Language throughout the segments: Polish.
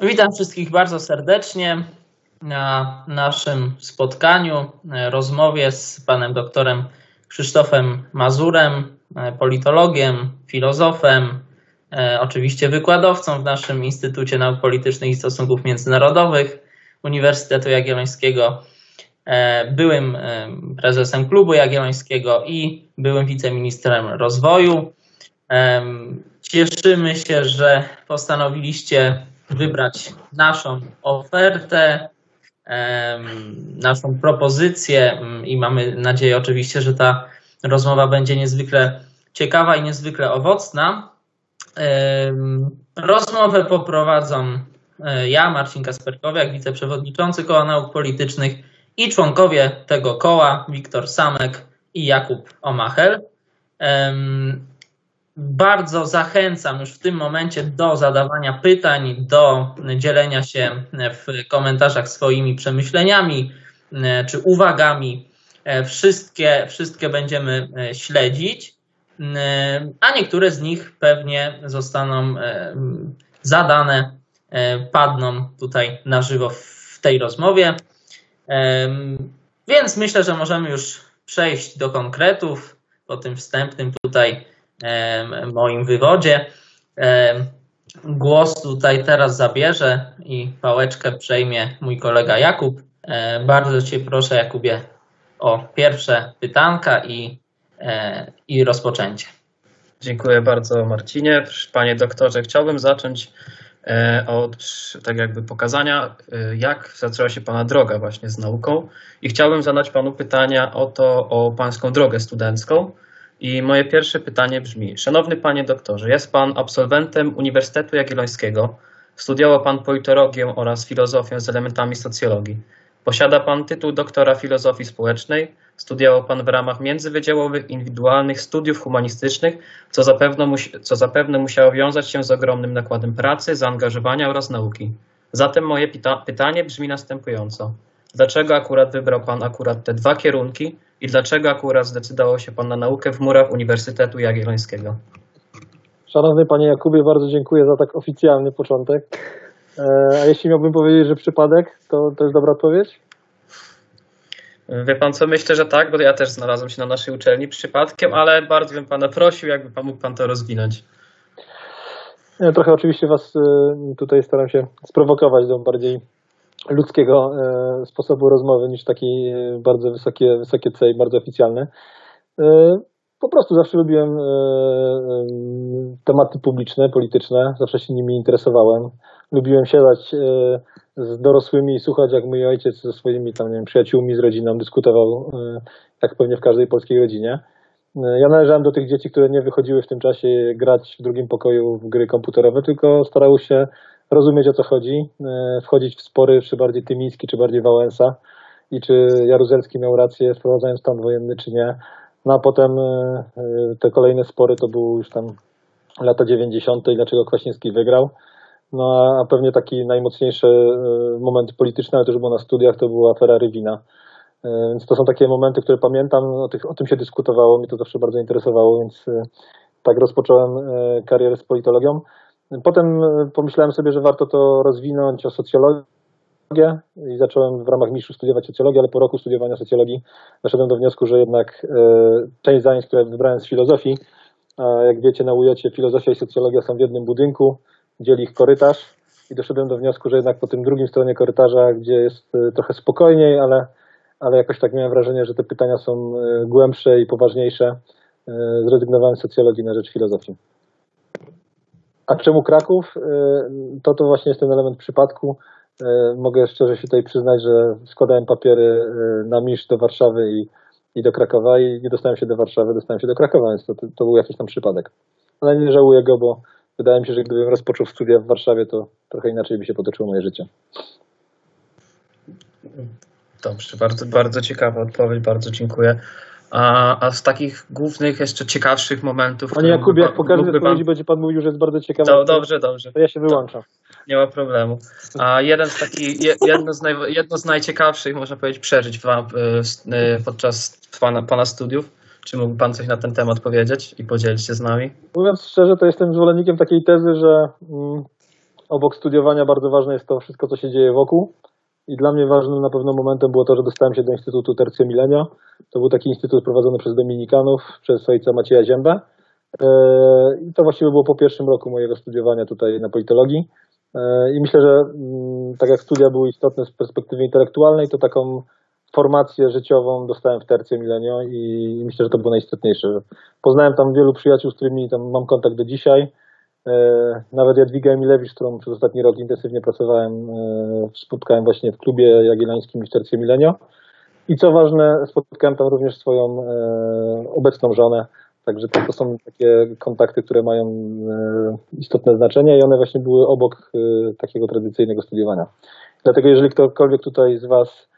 Witam wszystkich bardzo serdecznie na naszym spotkaniu, e, rozmowie z panem doktorem Krzysztofem Mazurem, e, politologiem, filozofem, e, oczywiście wykładowcą w naszym Instytucie Nauk Politycznych i Stosunków Międzynarodowych Uniwersytetu Jagiellońskiego, byłym prezesem Klubu Jagiellońskiego i byłym wiceministrem rozwoju. Cieszymy się, że postanowiliście wybrać naszą ofertę, naszą propozycję i mamy nadzieję oczywiście, że ta rozmowa będzie niezwykle ciekawa i niezwykle owocna. Rozmowę poprowadzą e, ja, Marcin Kasperkowiak, wiceprzewodniczący Koła Nauk Politycznych i członkowie tego koła, Wiktor Samek i Jakub Omachel. Bardzo zachęcam już w tym momencie do zadawania pytań, do dzielenia się w komentarzach swoimi przemyśleniami e, czy uwagami. E, wszystkie, wszystkie będziemy e, śledzić, a niektóre z nich pewnie zostaną zadane, padną tutaj na żywo w tej rozmowie. Więc myślę, że możemy już przejść do konkretów po tym wstępnym tutaj moim wywodzie. Głos tutaj teraz zabierze i pałeczkę przejmie mój kolega Jakub. Bardzo Cię proszę, Jakubie, o pierwsze pytanka i, e, i rozpoczęcie. Dziękuję bardzo, Marcinie. Panie doktorze, chciałbym zacząć e, od tak jakby pokazania, e, jak zaczęła się Pana droga właśnie z nauką i chciałbym zadać Panu pytania o to, o Pańską drogę studencką. I moje pierwsze pytanie brzmi: Szanowny panie doktorze, jest pan absolwentem Uniwersytetu Jagiellońskiego. Studiował pan politologię oraz filozofię z elementami socjologii. Posiada pan tytuł doktora filozofii społecznej. Studiował pan w ramach międzywydziałowych indywidualnych studiów humanistycznych, co zapewne, co zapewne musiało wiązać się z ogromnym nakładem pracy, zaangażowania oraz nauki. Zatem moje pytanie brzmi następująco. Dlaczego akurat wybrał Pan akurat te dwa kierunki i dlaczego akurat zdecydował się Pan na naukę w murach Uniwersytetu Jagiellońskiego? Szanowny Panie Jakubie, bardzo dziękuję za tak oficjalny początek. E, a jeśli miałbym powiedzieć, że przypadek, to, to jest dobra odpowiedź? Wie pan co, myślę, że tak, bo ja też znalazłem się na naszej uczelni przypadkiem, ale bardzo bym pana prosił, jakby pan mógł pan to rozwinąć. Ja trochę oczywiście was e, tutaj staram się sprowokować do bardziej ludzkiego e, sposobu rozmowy niż taki e, bardzo wysokie, wysokie C i bardzo oficjalny. E, po prostu zawsze lubiłem tematy publiczne, polityczne, zawsze się nimi interesowałem. Lubiłem siadać z dorosłymi i słuchać, jak mój ojciec ze swoimi tam, nie wiem, przyjaciółmi z rodziną dyskutował, jak pewnie w każdej polskiej rodzinie. Ja należałem do tych dzieci, które nie wychodziły w tym czasie grać w drugim pokoju w gry komputerowe, tylko starały się rozumieć o co chodzi, e, wchodzić w spory, czy bardziej Tymiński, czy bardziej Wałęsa i czy Jaruzelski miał rację wprowadzając stan wojenny, czy nie. No a potem e, e, te kolejne spory to były już tam lata 90. i dlaczego Kwaśniewski wygrał. No a pewnie taki najmocniejszy moment polityczny, ale to już było na studiach, to była afera Rywina. Więc to są takie momenty, które pamiętam, o, tych, o tym się dyskutowało, mnie to zawsze bardzo interesowało, więc tak rozpocząłem karierę z politologią. Potem e, pomyślałem sobie, że warto to rozwinąć o socjologię i zacząłem w ramach miszu studiować socjologię, ale po roku studiowania socjologii doszedłem do wniosku, że jednak e, część zajęć, które wybrałem z filozofii, a jak wiecie na ujocie filozofia i socjologia są w jednym budynku, dzieli ich korytarz i doszedłem do wniosku, że jednak po tym drugim stronie korytarza, gdzie jest e, trochę spokojniej, ale, ale jakoś tak miałem wrażenie, że te pytania są głębsze i poważniejsze, zrezygnowałem z socjologii na rzecz filozofii. A czemu Kraków? Y, to to właśnie jest ten element przypadku. Y, mogę szczerze się tutaj przyznać, że składałem papiery y, na Misz do Warszawy i, i do Krakowa i nie dostałem się do Warszawy, dostałem się do Krakowa, więc to, to był jakiś tam przypadek. Ale nie żałuję go, bo wydaje mi się, że gdybym rozpoczął studia w Warszawie, to trochę inaczej by się potoczyło moje życie. Dobrze, bardzo, bardzo ciekawa odpowiedź, bardzo dziękuję. A, a z takich głównych, jeszcze ciekawszych momentów. Panie Jakubie, jak po każdej odpowiedzi pan... będzie Pan mówił, że jest bardzo ciekawe. Do, dobrze, dobrze. To ja się wyłączam. Nie ma problemu. A jeden z takich, jedno z, naj, jedno z najciekawszych, można powiedzieć, przeżyć wam, e, podczas pana, pana studiów. Czy mógłby Pan coś na ten temat powiedzieć i podzielić się z nami? Mówiąc szczerze, to jestem zwolennikiem takiej tezy, że mm, obok studiowania bardzo ważne jest to wszystko, co się dzieje wokół. I dla mnie ważnym na pewno momentem było to, że dostałem się do Instytutu Tercio Milenio. To był taki instytut prowadzony przez Dominikanów, przez ojca Macieja Ziębę. E, I to właściwie było po pierwszym roku mojego studiowania tutaj na politologii. E, I myślę, że mm, tak jak studia były istotne z perspektywy intelektualnej, to taką formację życiową dostałem w Tercie Milenio i myślę, że to było najistotniejsze. Poznałem tam wielu przyjaciół, z którymi tam mam kontakt do dzisiaj. E, nawet Jadwiga Emilewicz, z którą przez ostatni rok intensywnie pracowałem, spotkałem właśnie w klubie jagiellońskim w Tercie Milenio. I co ważne, spotkałem tam również swoją obecną żonę, Także to, są takie kontakty, które mają e, istotne znaczenie i one właśnie były obok e, takiego tradycyjnego studiowania. Dlatego jeżeli ktokolwiek tutaj z Was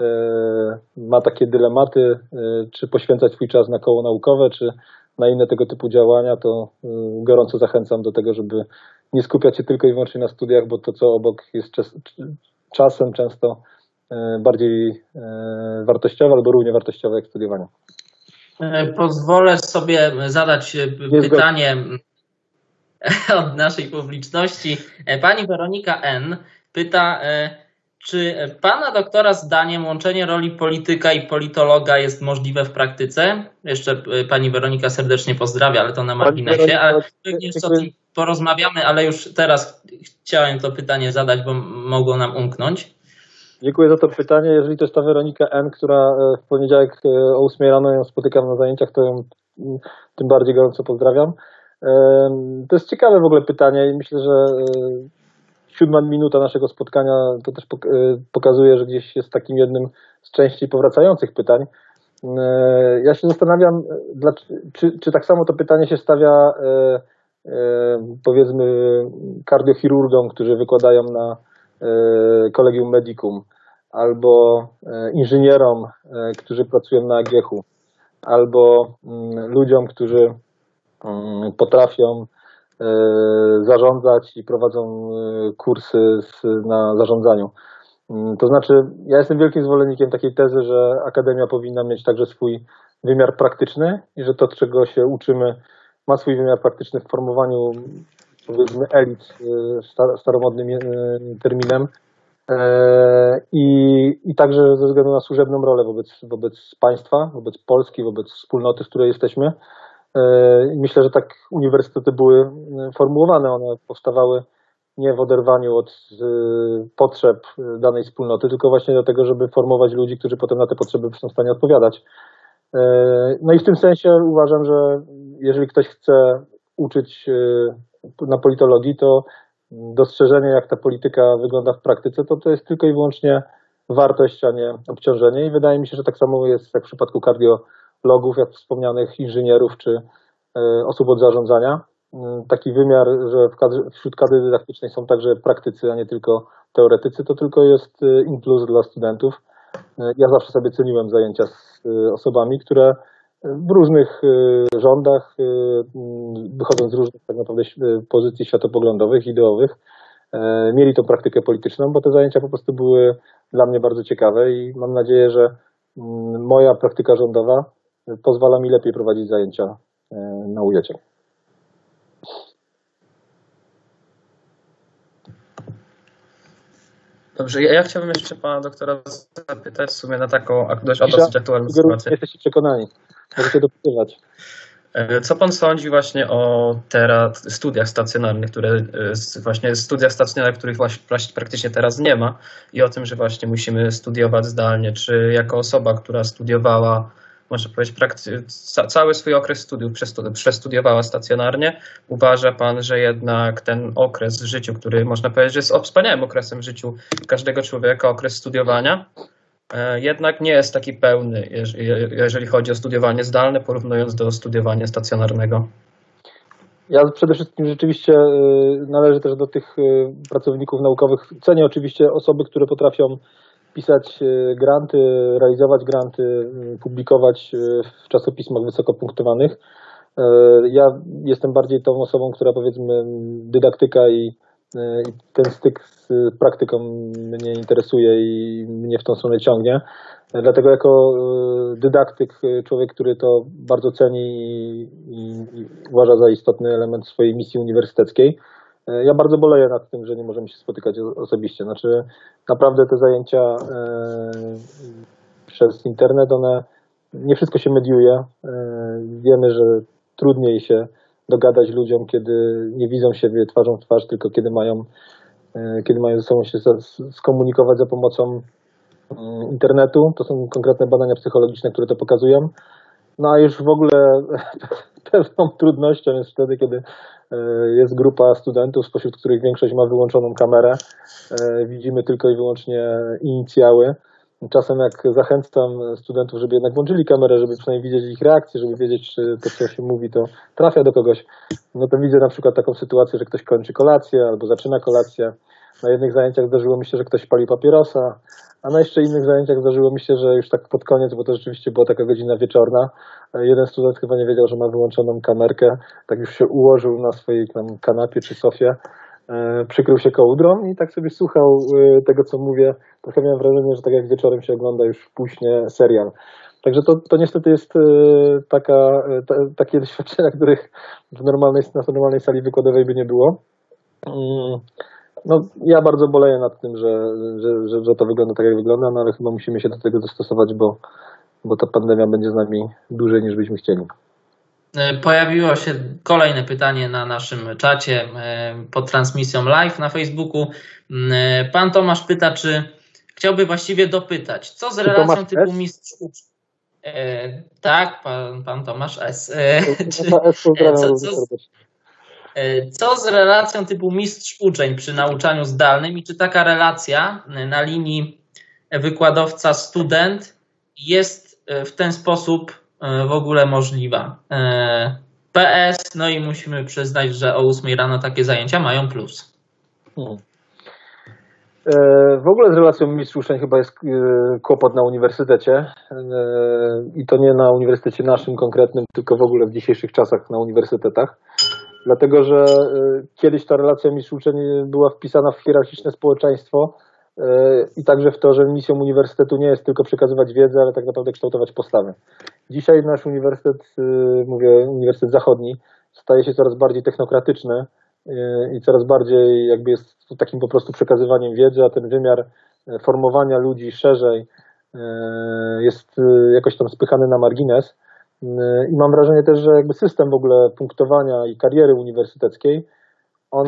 e, ma takie dylematy, czy poświęcać swój czas na koło naukowe, czy na inne tego typu działania, to gorąco zachęcam do tego, żeby nie skupiać się tylko i wyłącznie na studiach, bo to, co obok jest czasem często bardziej wartościowe albo równie wartościowe jak studiowanie. E, pozwolę sobie zadać e, pytanie od naszej publiczności. E, pani Weronika N. pyta, czy pana doktora zdaniem łączenie roli polityka i politologa jest możliwe w praktyce? Jeszcze pani Weronika serdecznie pozdrawia, ale to na marginesie. Ale jeszcze o tym porozmawiamy, ale już teraz chciałem to pytanie zadać, bo mogło nam umknąć. Dziękuję za to pytanie. Jeżeli to jest ta Weronika N, która e, w poniedziałek e, o 8 rano ją spotykam na zajęciach, to ją tym bardziej gorąco pozdrawiam. E, to jest ciekawe w ogóle pytanie i myślę, że siódma minuta naszego spotkania to też pokazuje, że gdzieś jest takim jednym z częściej powracających pytań. Ja się zastanawiam, czy, czy tak samo to pytanie się stawia powiedzmy kardiochirurgom, którzy wykładają na Kolegium Medicum albo e, inżynierom, e, którzy pracują na AGH-u, albo mm, ludziom, którzy mm, potrafią e, zarządzać i prowadzą kursy na zarządzaniu. Mm, to znaczy, ja jestem wielkim zwolennikiem takiej tezy, że akademia powinna mieć także swój wymiar praktyczny i że to, czego się uczymy, ma swój wymiar praktyczny w formowaniu, powiedzmy, elit staromodnym terminem, E, I, I także ze względu na służebną rolę wobec, wobec państwa, wobec Polski, wobec wspólnoty, w której jesteśmy. E, myślę, że tak uniwersytety były e, formułowane. One powstawały nie w oderwaniu od potrzeb danej wspólnoty, tylko właśnie dlatego, żeby formować ludzi, którzy potem na te potrzeby są w stanie odpowiadać. No i w tym sensie uważam, że jeżeli ktoś chce uczyć na politologii, to dostrzeżenie, jak ta polityka wygląda w praktyce, to to jest tylko i wyłącznie wartość, a nie obciążenie. I wydaje mi się, że tak samo jest jak w przypadku kardiologów, jak wspomnianych inżynierów czy e, osób od zarządzania. Mm, taki wymiar, że wśród kadry dydaktycznej są także praktycy, a nie tylko teoretycy, to tylko jest e, in plus dla studentów. E, ja zawsze sobie ceniłem zajęcia z osobami, które w różnych y, rządach, y, wychodząc z różnych tak naprawdę pozycji światopoglądowych, ideowych, e, mieli tą praktykę polityczną, bo te zajęcia po prostu były dla mnie bardzo ciekawe i mam nadzieję, że mm, moja praktyka rządowa pozwala mi lepiej prowadzić zajęcia e, na ujecie. Dobrze, ja, ja chciałbym jeszcze pana doktora zapytać w sumie na taką dość, dosyć aktualną sytuację. Jesteście przekonani. Możecie dopytywać. E, co pan sądzi właśnie o teraz studiach stacjonarnych, które e, właśnie studiach stacjonarnych, których właśnie praktycznie teraz nie ma i o tym, że właśnie musimy studiować zdalnie, czy jako osoba, która studiowała, można powiedzieć, cały swój okres studiów przestudiowała stacjonarnie, uważa pan, że jednak ten okres w życiu, który można powiedzieć, jest wspaniałym okresem w życiu każdego człowieka, okres studiowania, E, jednak nie jest taki pełny, jeżeli chodzi o studiowanie zdalne, porównując do studiowania stacjonarnego. Ja przede wszystkim rzeczywiście e, należę też do tych e, pracowników naukowych. Cenię oczywiście osoby, które potrafią pisać granty, realizować granty, publikować w czasopismach wysoko punktowanych. Ja jestem bardziej tą osobą, która powiedzmy dydaktyka i E, ten styk z praktyką mnie interesuje i mnie w tą stronę ciągnie. E, dlatego jako e, dydaktyk, człowiek, który to bardzo ceni i, i uważa za istotny element swojej misji uniwersyteckiej, Ja bardzo boleję nad tym, że nie możemy się spotykać osobiście. Znaczy, naprawdę te zajęcia przez internet, one nie wszystko się mediuje. Wiemy, że trudniej się dogadać ludziom, kiedy nie widzą siebie twarzą w twarz, tylko kiedy mają, e, kiedy mają ze sobą się skomunikować za pomocą mm, internetu. To są konkretne badania psychologiczne, które to pokazują. No a już w ogóle pewną trudnością jest wtedy, kiedy e, jest grupa studentów, spośród których większość ma wyłączoną kamerę. E, widzimy tylko i wyłącznie inicjały. Czasem jak zachęcam studentów, żeby jednak włączyli kamerę, żeby przynajmniej widzieć ich reakcję, żeby wiedzieć, czy to, co się mówi, to trafia do kogoś, no to widzę na przykład taką sytuację, że ktoś kończy kolację albo zaczyna kolację. Na jednych zajęciach zdarzyło mi się, że ktoś pali papierosa, a na jeszcze innych zajęciach zdarzyło mi się, że już tak pod koniec, bo to rzeczywiście była taka godzina wieczorna, jeden student chyba nie wiedział, że ma wyłączoną kamerkę, tak już się ułożył na swojej tam kanapie czy sofie, e, przykrył się kołdrą i tak sobie słuchał e, tego, co mówię. Trochę miałem wrażenie, że tak jak wieczorem się ogląda już później serial. Także to, to niestety jest e, taka, ta, takie doświadczenia, których w normalnej, na normalnej sali wykładowej by nie było. No, ja bardzo boleję nad tym, że, że, że, że to wygląda tak, jak wygląda, no ale chyba musimy się do tego dostosować, bo, bo ta pandemia będzie z nami dłużej niż byśmy chcieli. E, pojawiło się kolejne pytanie na naszym czacie e, pod transmisją live na Facebooku. Mm, pan Tomasz pyta, czy chciałby właściwie dopytać, co z relacją typu mistrz E, tak, pan, pan Tomasz S. E, czy, e, co, co, e, co z relacją typu mistrz-uczeń przy nauczaniu zdalnym i czy taka relacja na linii wykładowca-student jest w ten sposób w ogóle możliwa? PS, no i musimy przyznać, że o 8 rano takie zajęcia mają plus. Hmm. E, w ogóle z relacją mistrz uczeń chyba jest e, kłopot na uniwersytecie e, i to nie na uniwersytecie naszym konkretnym, tylko w ogóle w dzisiejszych czasach na uniwersytetach. Dlatego, że kiedyś ta relacja mistrz uczeń była wpisana w hierarchiczne społeczeństwo i także w to, że misją uniwersytetu nie jest tylko przekazywać wiedzę, ale tak naprawdę kształtować postawy. Dzisiaj nasz uniwersytet, mówię Uniwersytet Zachodni, staje się coraz bardziej technokratyczny i coraz bardziej jakby jest takim po prostu przekazywaniem wiedzy, a ten wymiar formowania ludzi szerzej jest jakoś tam spychany na margines. I mam wrażenie też, że jakby system w ogóle punktowania i kariery uniwersyteckiej, on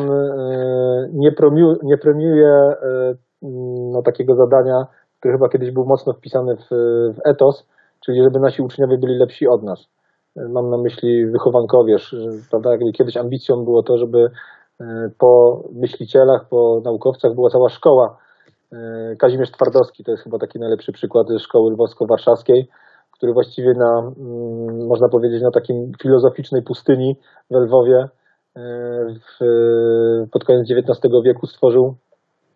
nie, promiu, nie premiuje no, takiego zadania, który chyba kiedyś był mocno wpisany w, w etos, czyli żeby nasi uczniowie byli lepsi od nas. Mam na myśli wychowankowie, prawda? Jakby kiedyś ambicją było to, żeby e, po myślicielach, po naukowcach była cała szkoła. E, Kazimierz Twardowski to jest chyba taki najlepszy przykład szkoły lwowsko-warszawskiej, który właściwie na, mm, można powiedzieć, na takim filozoficznej pustyni w Lwowie e, w, pod koniec XIX wieku stworzył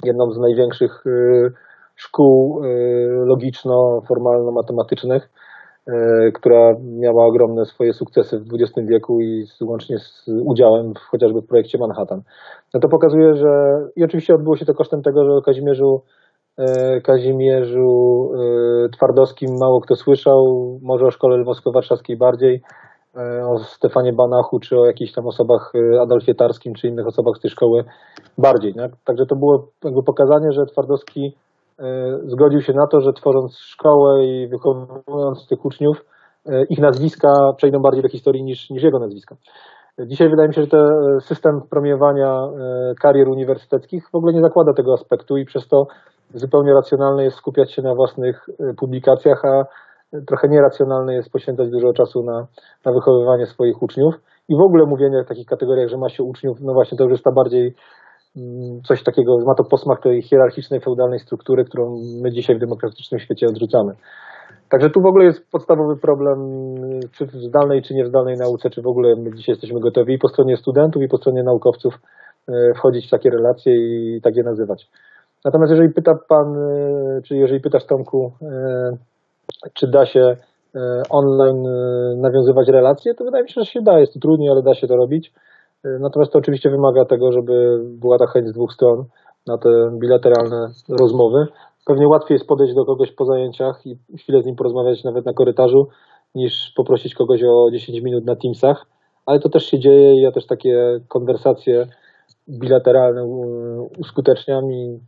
jedną z największych szkół logiczno-formalno-matematycznych E, która miała ogromne swoje sukcesy w XX wieku i łącznie z udziałem w, chociażby w projekcie Manhattan. No to pokazuje, że i oczywiście odbyło się to kosztem tego, że o Kazimierzu, e, Kazimierzu e, Twardowskim mało kto słyszał, może o szkole lwowsko-warszawskiej bardziej, o Stefanie Banachu, czy o jakichś tam osobach Adolfie Tarskim, czy innych osobach z tej szkoły bardziej. Nie? Także to było jakby pokazanie, że Twardowski E, zgodził się na to, że tworząc szkołę i wychowując tych uczniów, e, ich nazwiska przejdą bardziej do historii niż, niż jego nazwiska. Dzisiaj wydaje mi się, że ten system premiowania e, karier uniwersyteckich w ogóle nie zakłada tego aspektu i przez to zupełnie racjonalne jest skupiać się na własnych publikacjach, a trochę nieracjonalne jest poświęcać dużo czasu na, na wychowywanie swoich uczniów. I w ogóle mówienie w takich kategoriach, że ma się uczniów, no właśnie to już jest ta bardziej Mm, coś takiego, ma to posmak tej hierarchicznej, feudalnej struktury, którą my dzisiaj w demokratycznym świecie odrzucamy. Także tu w ogóle jest podstawowy problem, czy w zdalnej, czy nie w zdalnej nauce, czy w ogóle my dzisiaj jesteśmy gotowi i po stronie studentów, i po stronie naukowców e, wchodzić w takie relacje i tak je nazywać. Natomiast jeżeli pyta Pan, e, czy jeżeli pytasz Tomku, czy da się online nawiązywać relacje, to wydaje mi się, że się da. Jest to trudniej, ale da się to robić. Natomiast to oczywiście wymaga tego, żeby była ta chęć z dwóch stron na te bilateralne rozmowy. Pewnie łatwiej jest podejść do kogoś po zajęciach i chwilę z nim porozmawiać nawet na korytarzu, niż poprosić kogoś o 10 minut na Teamsach, ale to też się dzieje i ja też takie konwersacje bilateralne uskuteczniam i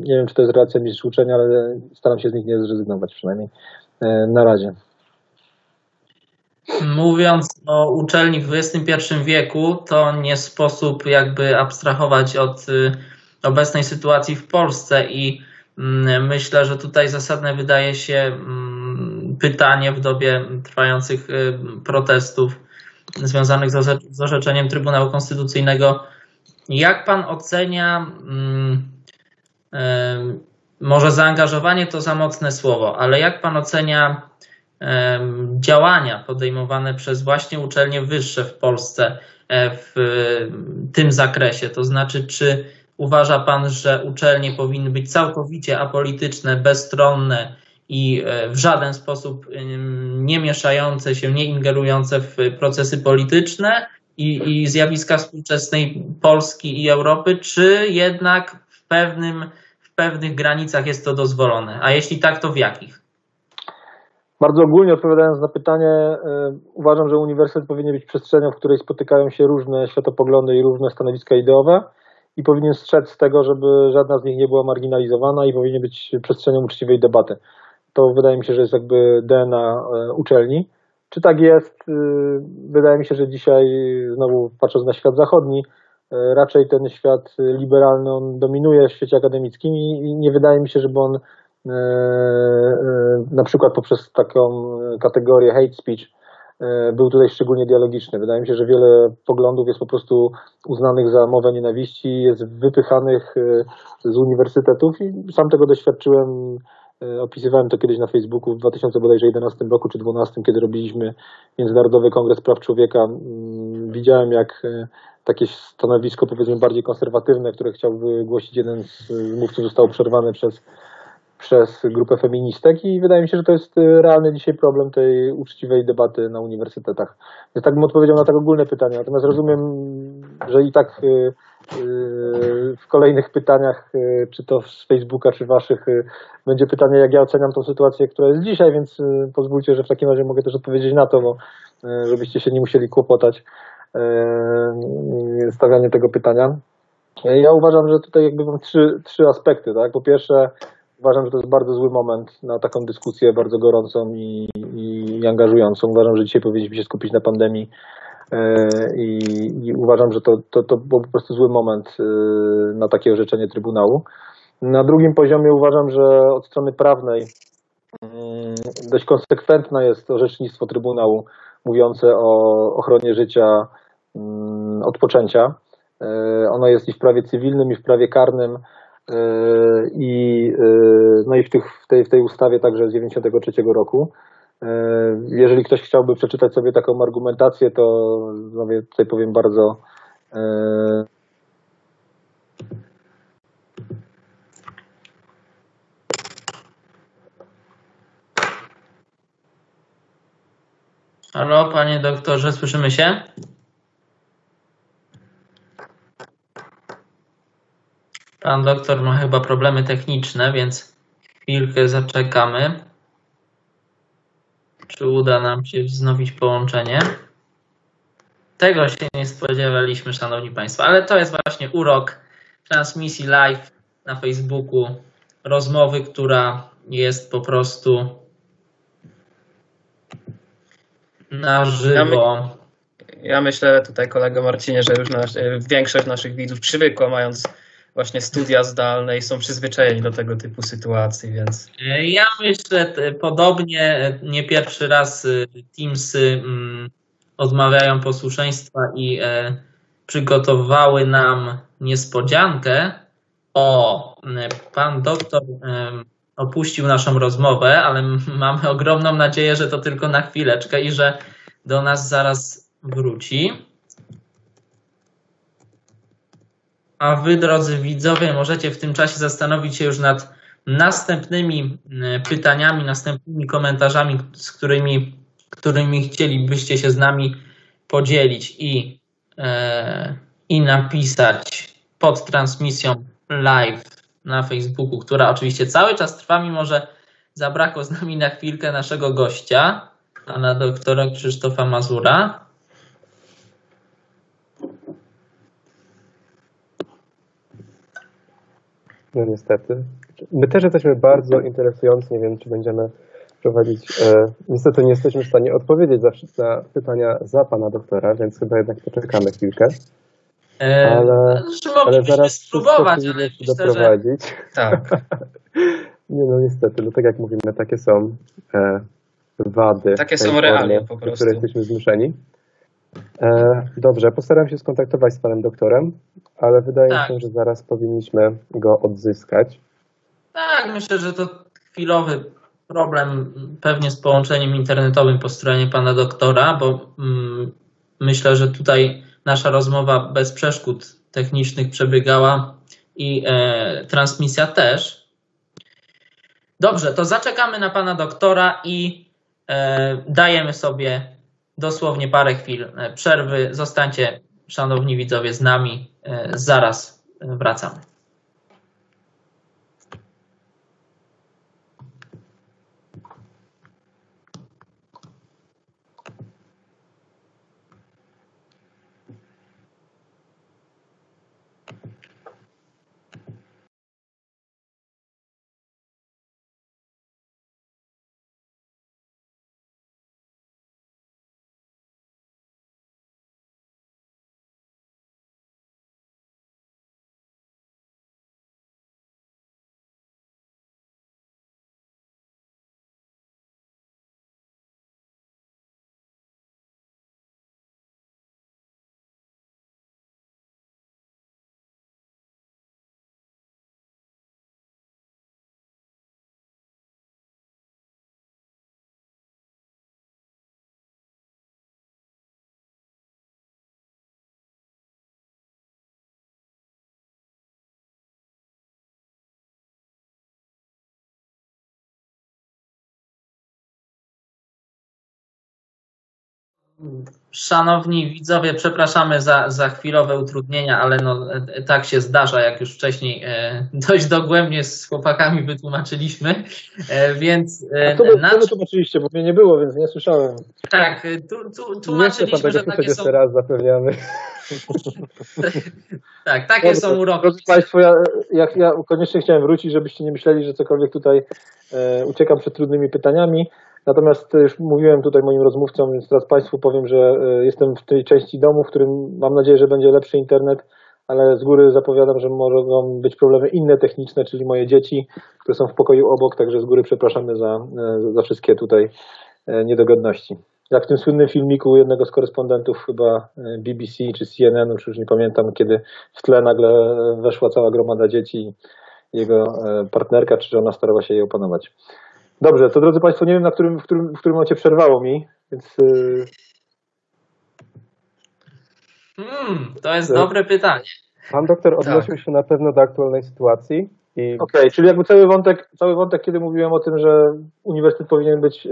nie wiem, czy to jest racja mistrz uczenia, ale staram się z nich nie zrezygnować przynajmniej na razie. Mówiąc o uczelni w XXI wieku, to nie sposób jakby abstrahować od y, obecnej sytuacji w Polsce i myślę, że tutaj zasadne wydaje się mm, pytanie w dobie trwających y, protestów związanych z orzeczeniem Trybunału Konstytucyjnego. Jak pan ocenia, mm, może zaangażowanie to za mocne słowo, ale jak pan ocenia działania podejmowane przez właśnie uczelnie wyższe w Polsce e, w tym zakresie? To znaczy, czy uważa Pan, że uczelnie powinny być całkowicie apolityczne, bezstronne i e, w żaden sposób nie mieszające się, nie ingerujące w procesy polityczne i, i zjawiska współczesnej Polski i Europy, czy jednak w, pewnym, w pewnych granicach jest to dozwolone? A jeśli tak, to w jakich? Bardzo ogólnie odpowiadając na pytanie, e, uważam, że uniwersytet powinien być przestrzenią, w której spotykają się różne światopoglądy i różne stanowiska ideowe i powinien strzec z tego, żeby żadna z nich nie była marginalizowana i powinien być przestrzenią uczciwej debaty. To wydaje mi się, że jest jakby DNA e, uczelni. Czy tak jest? E, wydaje mi się, że dzisiaj, znowu patrząc na świat zachodni, raczej ten świat liberalny on dominuje w świecie akademickim i nie wydaje mi się, żeby on E, e, na przykład poprzez taką kategorię hate speech e, był tutaj szczególnie dialogiczny. Wydaje mi się, że wiele poglądów jest po prostu uznanych za mowę nienawiści, jest wypychanych z uniwersytetów i sam tego doświadczyłem. Opisywałem to kiedyś na Facebooku w 2011 roku czy 2012, kiedy robiliśmy Międzynarodowy Kongres Praw Człowieka. Mm, widziałem, jak takie stanowisko, powiedzmy, bardziej konserwatywne, które chciał wygłosić jeden z mówców, zostało przerwane przez przez grupę feministek i wydaje mi się, że to jest y, realny dzisiaj problem tej uczciwej debaty na uniwersytetach. Więc tak bym odpowiedział na tak ogólne pytania. Natomiast rozumiem, że i tak y, y, w kolejnych pytaniach, czy to z Facebooka, czy waszych, będzie pytanie, jak ja oceniam tą sytuację, która jest dzisiaj, więc pozwólcie, że w takim razie mogę też odpowiedzieć na to, bo żebyście się nie musieli kłopotać stawianie tego pytania. Ja uważam, że tutaj jakby mam trzy, trzy aspekty. Tak? Po pierwsze, Uważam, że to jest bardzo zły moment na taką dyskusję bardzo gorącą i, i angażującą. Uważam, że dzisiaj powinniśmy się skupić na pandemii e, i, i uważam, że to, to, to był po prostu zły moment e, na takie orzeczenie Trybunału. Na drugim poziomie uważam, że od strony prawnej mm, dość konsekwentne jest orzecznictwo Trybunału mówiące o ochronie życia mm, od poczęcia. E, ono jest i w prawie cywilnym, i w prawie karnym. E, I, e, no i w, tych, w, tej, w tej ustawie także z 93 roku. E, jeżeli ktoś chciałby przeczytać sobie taką argumentację, to no, tutaj powiem bardzo Halo, panie doktorze, słyszymy się? Pan doktor ma chyba problemy techniczne, więc chwilkę zaczekamy. Czy uda nam się wznowić połączenie? Tego się nie spodziewaliśmy, Szanowni Państwo, ale to jest właśnie urok transmisji live na Facebooku, rozmowy, która jest po prostu na żywo. Ja, myślę tutaj, kolego Marcinie, że już nasz, większość naszych widzów przywykła, mając właśnie studia zdalne i są przyzwyczajeni do tego typu sytuacji, więc. Ja myślę podobnie. Nie pierwszy raz Teamsy mm, odmawiają posłuszeństwa i e, przygotowały nam niespodziankę. O, pan doktor opuścił naszą rozmowę, ale mamy ogromną nadzieję, że to tylko na chwileczkę i że do nas zaraz wróci. A wy, drodzy widzowie, możecie w tym czasie zastanowić się już nad następnymi e, pytaniami, następnymi komentarzami, z którymi, którymi chcielibyście się z nami podzielić i, e, i napisać pod transmisją live na Facebooku, która oczywiście cały czas trwa, mimo że zabrakło z nami na chwilkę naszego gościa, pana doktora Krzysztofa Mazura. No niestety. My też jesteśmy bardzo interesujący, nie wiem czy będziemy prowadzić. E, niestety nie jesteśmy w stanie odpowiedzieć na pytania za pana doktora, więc chyba jednak poczekamy chwilkę. E, Ale- znaczy, Ale zaraz spróbować, ale myślę, że doprowadzić. Tak. Nie no niestety, no tak jak mówimy, takie są e, wady. Takie są realia po do prostu. której jesteśmy zmuszeni. E, dobrze, postaram się skontaktować z panem doktorem, ale wydaje Tak. mi się, że zaraz powinniśmy go odzyskać. tak, myślę, że to chwilowy problem pewnie z połączeniem internetowym po stronie pana doktora, bo mm, myślę, że tutaj nasza rozmowa bez przeszkód technicznych przebiegała i e, transmisja też. Dobrze, to zaczekamy na pana doktora i e, dajemy sobie dosłownie parę chwil e, przerwy. Zostańcie, szanowni widzowie, z nami. E, zaraz wracamy. Szanowni widzowie, przepraszamy za, za chwilowe utrudnienia, ale no, tak się zdarza, jak już wcześniej e, dość dogłębnie z chłopakami wytłumaczyliśmy. E, więc e, A wy, na, wy tłumaczyliście, bo mnie nie było, więc nie słyszałem. tak, tu, tu, pan tłumaczyliśmy, tego że takie są, jeszcze raz, zapewniamy. tak, takie są Dobrze. uroki. Drodzy Państwo, ja, jak, ja koniecznie chciałem wrócić, żebyście nie myśleli, że cokolwiek tutaj e, uciekam przed trudnymi pytaniami. Natomiast już mówiłem tutaj moim rozmówcom, więc teraz Państwu powiem, że e, jestem w tej części domu, w którym mam nadzieję, że będzie lepszy internet, ale z góry zapowiadam, że mogą być problemy inne techniczne, czyli moje dzieci, które są w pokoju obok, także z góry przepraszamy za, e, za wszystkie tutaj e, niedogodności. Jak w tym słynnym filmiku jednego z korespondentów chyba e, BBC czy CNN, już nie pamiętam, kiedy w tle nagle weszła cała gromada dzieci jego e, partnerka czy żona starała się jej opanować. Dobrze, to drodzy Państwo, nie wiem na którym, w którym, w którym momencie przerwało mi, więc e, Hmm, to jest Tak. dobre pytanie. Pan doktor odnosił się na pewno do aktualnej sytuacji i okej, czyli jakby cały wątek, cały wątek, kiedy mówiłem o tym, że uniwersytet powinien być e,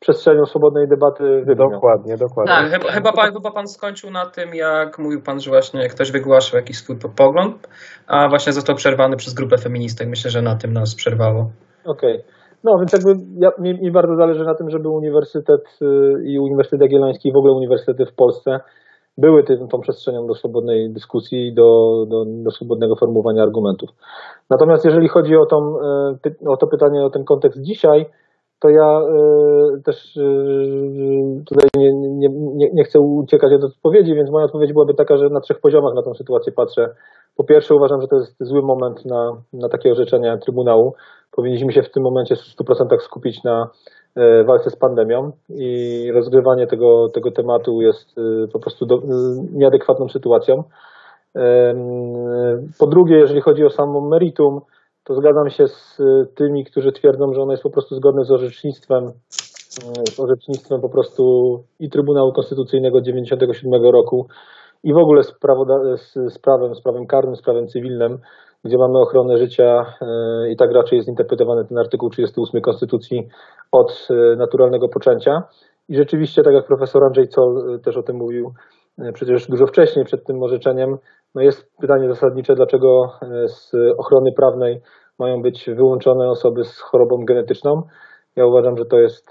przestrzenią swobodnej debaty, dokładnie, dokładnie. Tak. Chyba, chyba, pan, chyba pan skończył na tym, jak mówił pan, że właśnie ktoś wygłaszał jakiś swój pogląd, a właśnie został przerwany przez grupę feministek. Myślę, że na tym nas przerwało. Okej. No więc jakby ja, mi, mi bardzo zależy na tym, żeby Uniwersytet y, i Uniwersytet Jagielloński i w ogóle uniwersytety w Polsce były tym, tą przestrzenią do swobodnej dyskusji do, do, do swobodnego formułowania argumentów. Natomiast jeżeli chodzi o, tą, y, o to pytanie, o ten kontekst dzisiaj, to ja y, też tutaj nie, nie, nie, nie chcę uciekać od odpowiedzi, więc moja odpowiedź byłaby taka, że na trzech poziomach na tę sytuację patrzę. Po pierwsze uważam, że to jest zły moment na, na takie orzeczenia Trybunału. Powinniśmy się w tym momencie w 100% skupić na e, walce z pandemią i rozgrywanie tego, tego tematu jest e, po prostu do, e, nieadekwatną sytuacją. Em, Po drugie, jeżeli chodzi o samo meritum, to zgadzam się z e, tymi, którzy twierdzą, że ono jest po prostu zgodne z orzecznictwem, e, z orzecznictwem po prostu i Trybunału Konstytucyjnego 97 roku i w ogóle z, prawoda- z, z prawem, z prawem karnym, z prawem cywilnym, gdzie mamy ochronę życia e, i tak raczej jest interpretowany ten artykuł 38 Konstytucji od e, naturalnego poczęcia. I rzeczywiście, tak jak profesor Andrzej Zoll e, też o tym mówił, przecież dużo wcześniej przed tym orzeczeniem, no jest pytanie zasadnicze, dlaczego z ochrony prawnej mają być wyłączone osoby z chorobą genetyczną. Ja uważam, że to jest,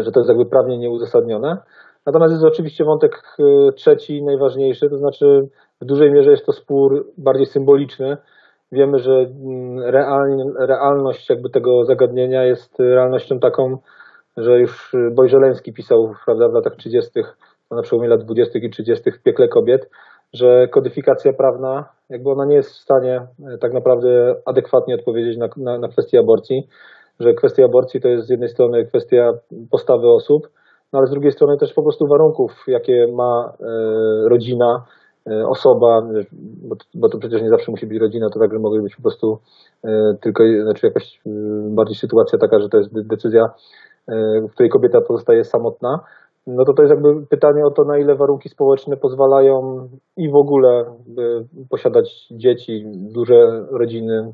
że to jest jakby prawnie nieuzasadnione. Natomiast jest oczywiście wątek trzeci, najważniejszy, to znaczy w dużej mierze jest to spór bardziej symboliczny wiemy, że mm, realność jakby tego zagadnienia jest realnością taką, że już Bojżeleński pisał prawda, w latach 30., na przełomie lat 20. i 30. w piekle kobiet, że kodyfikacja prawna, jakby ona nie jest w stanie e, tak naprawdę adekwatnie odpowiedzieć na, na, na kwestię aborcji, że kwestia aborcji to jest z jednej strony kwestia postawy osób, no ale z drugiej strony też po prostu warunków, jakie ma e, rodzina, osoba, bo, bo, to przecież nie zawsze musi być rodzina, to także może być po prostu tylko, znaczy jakaś bardziej sytuacja taka, że to jest decyzja, w której kobieta pozostaje samotna. No to to jest jakby pytanie o to, na ile warunki społeczne pozwalają i w ogóle posiadać dzieci, duże rodziny,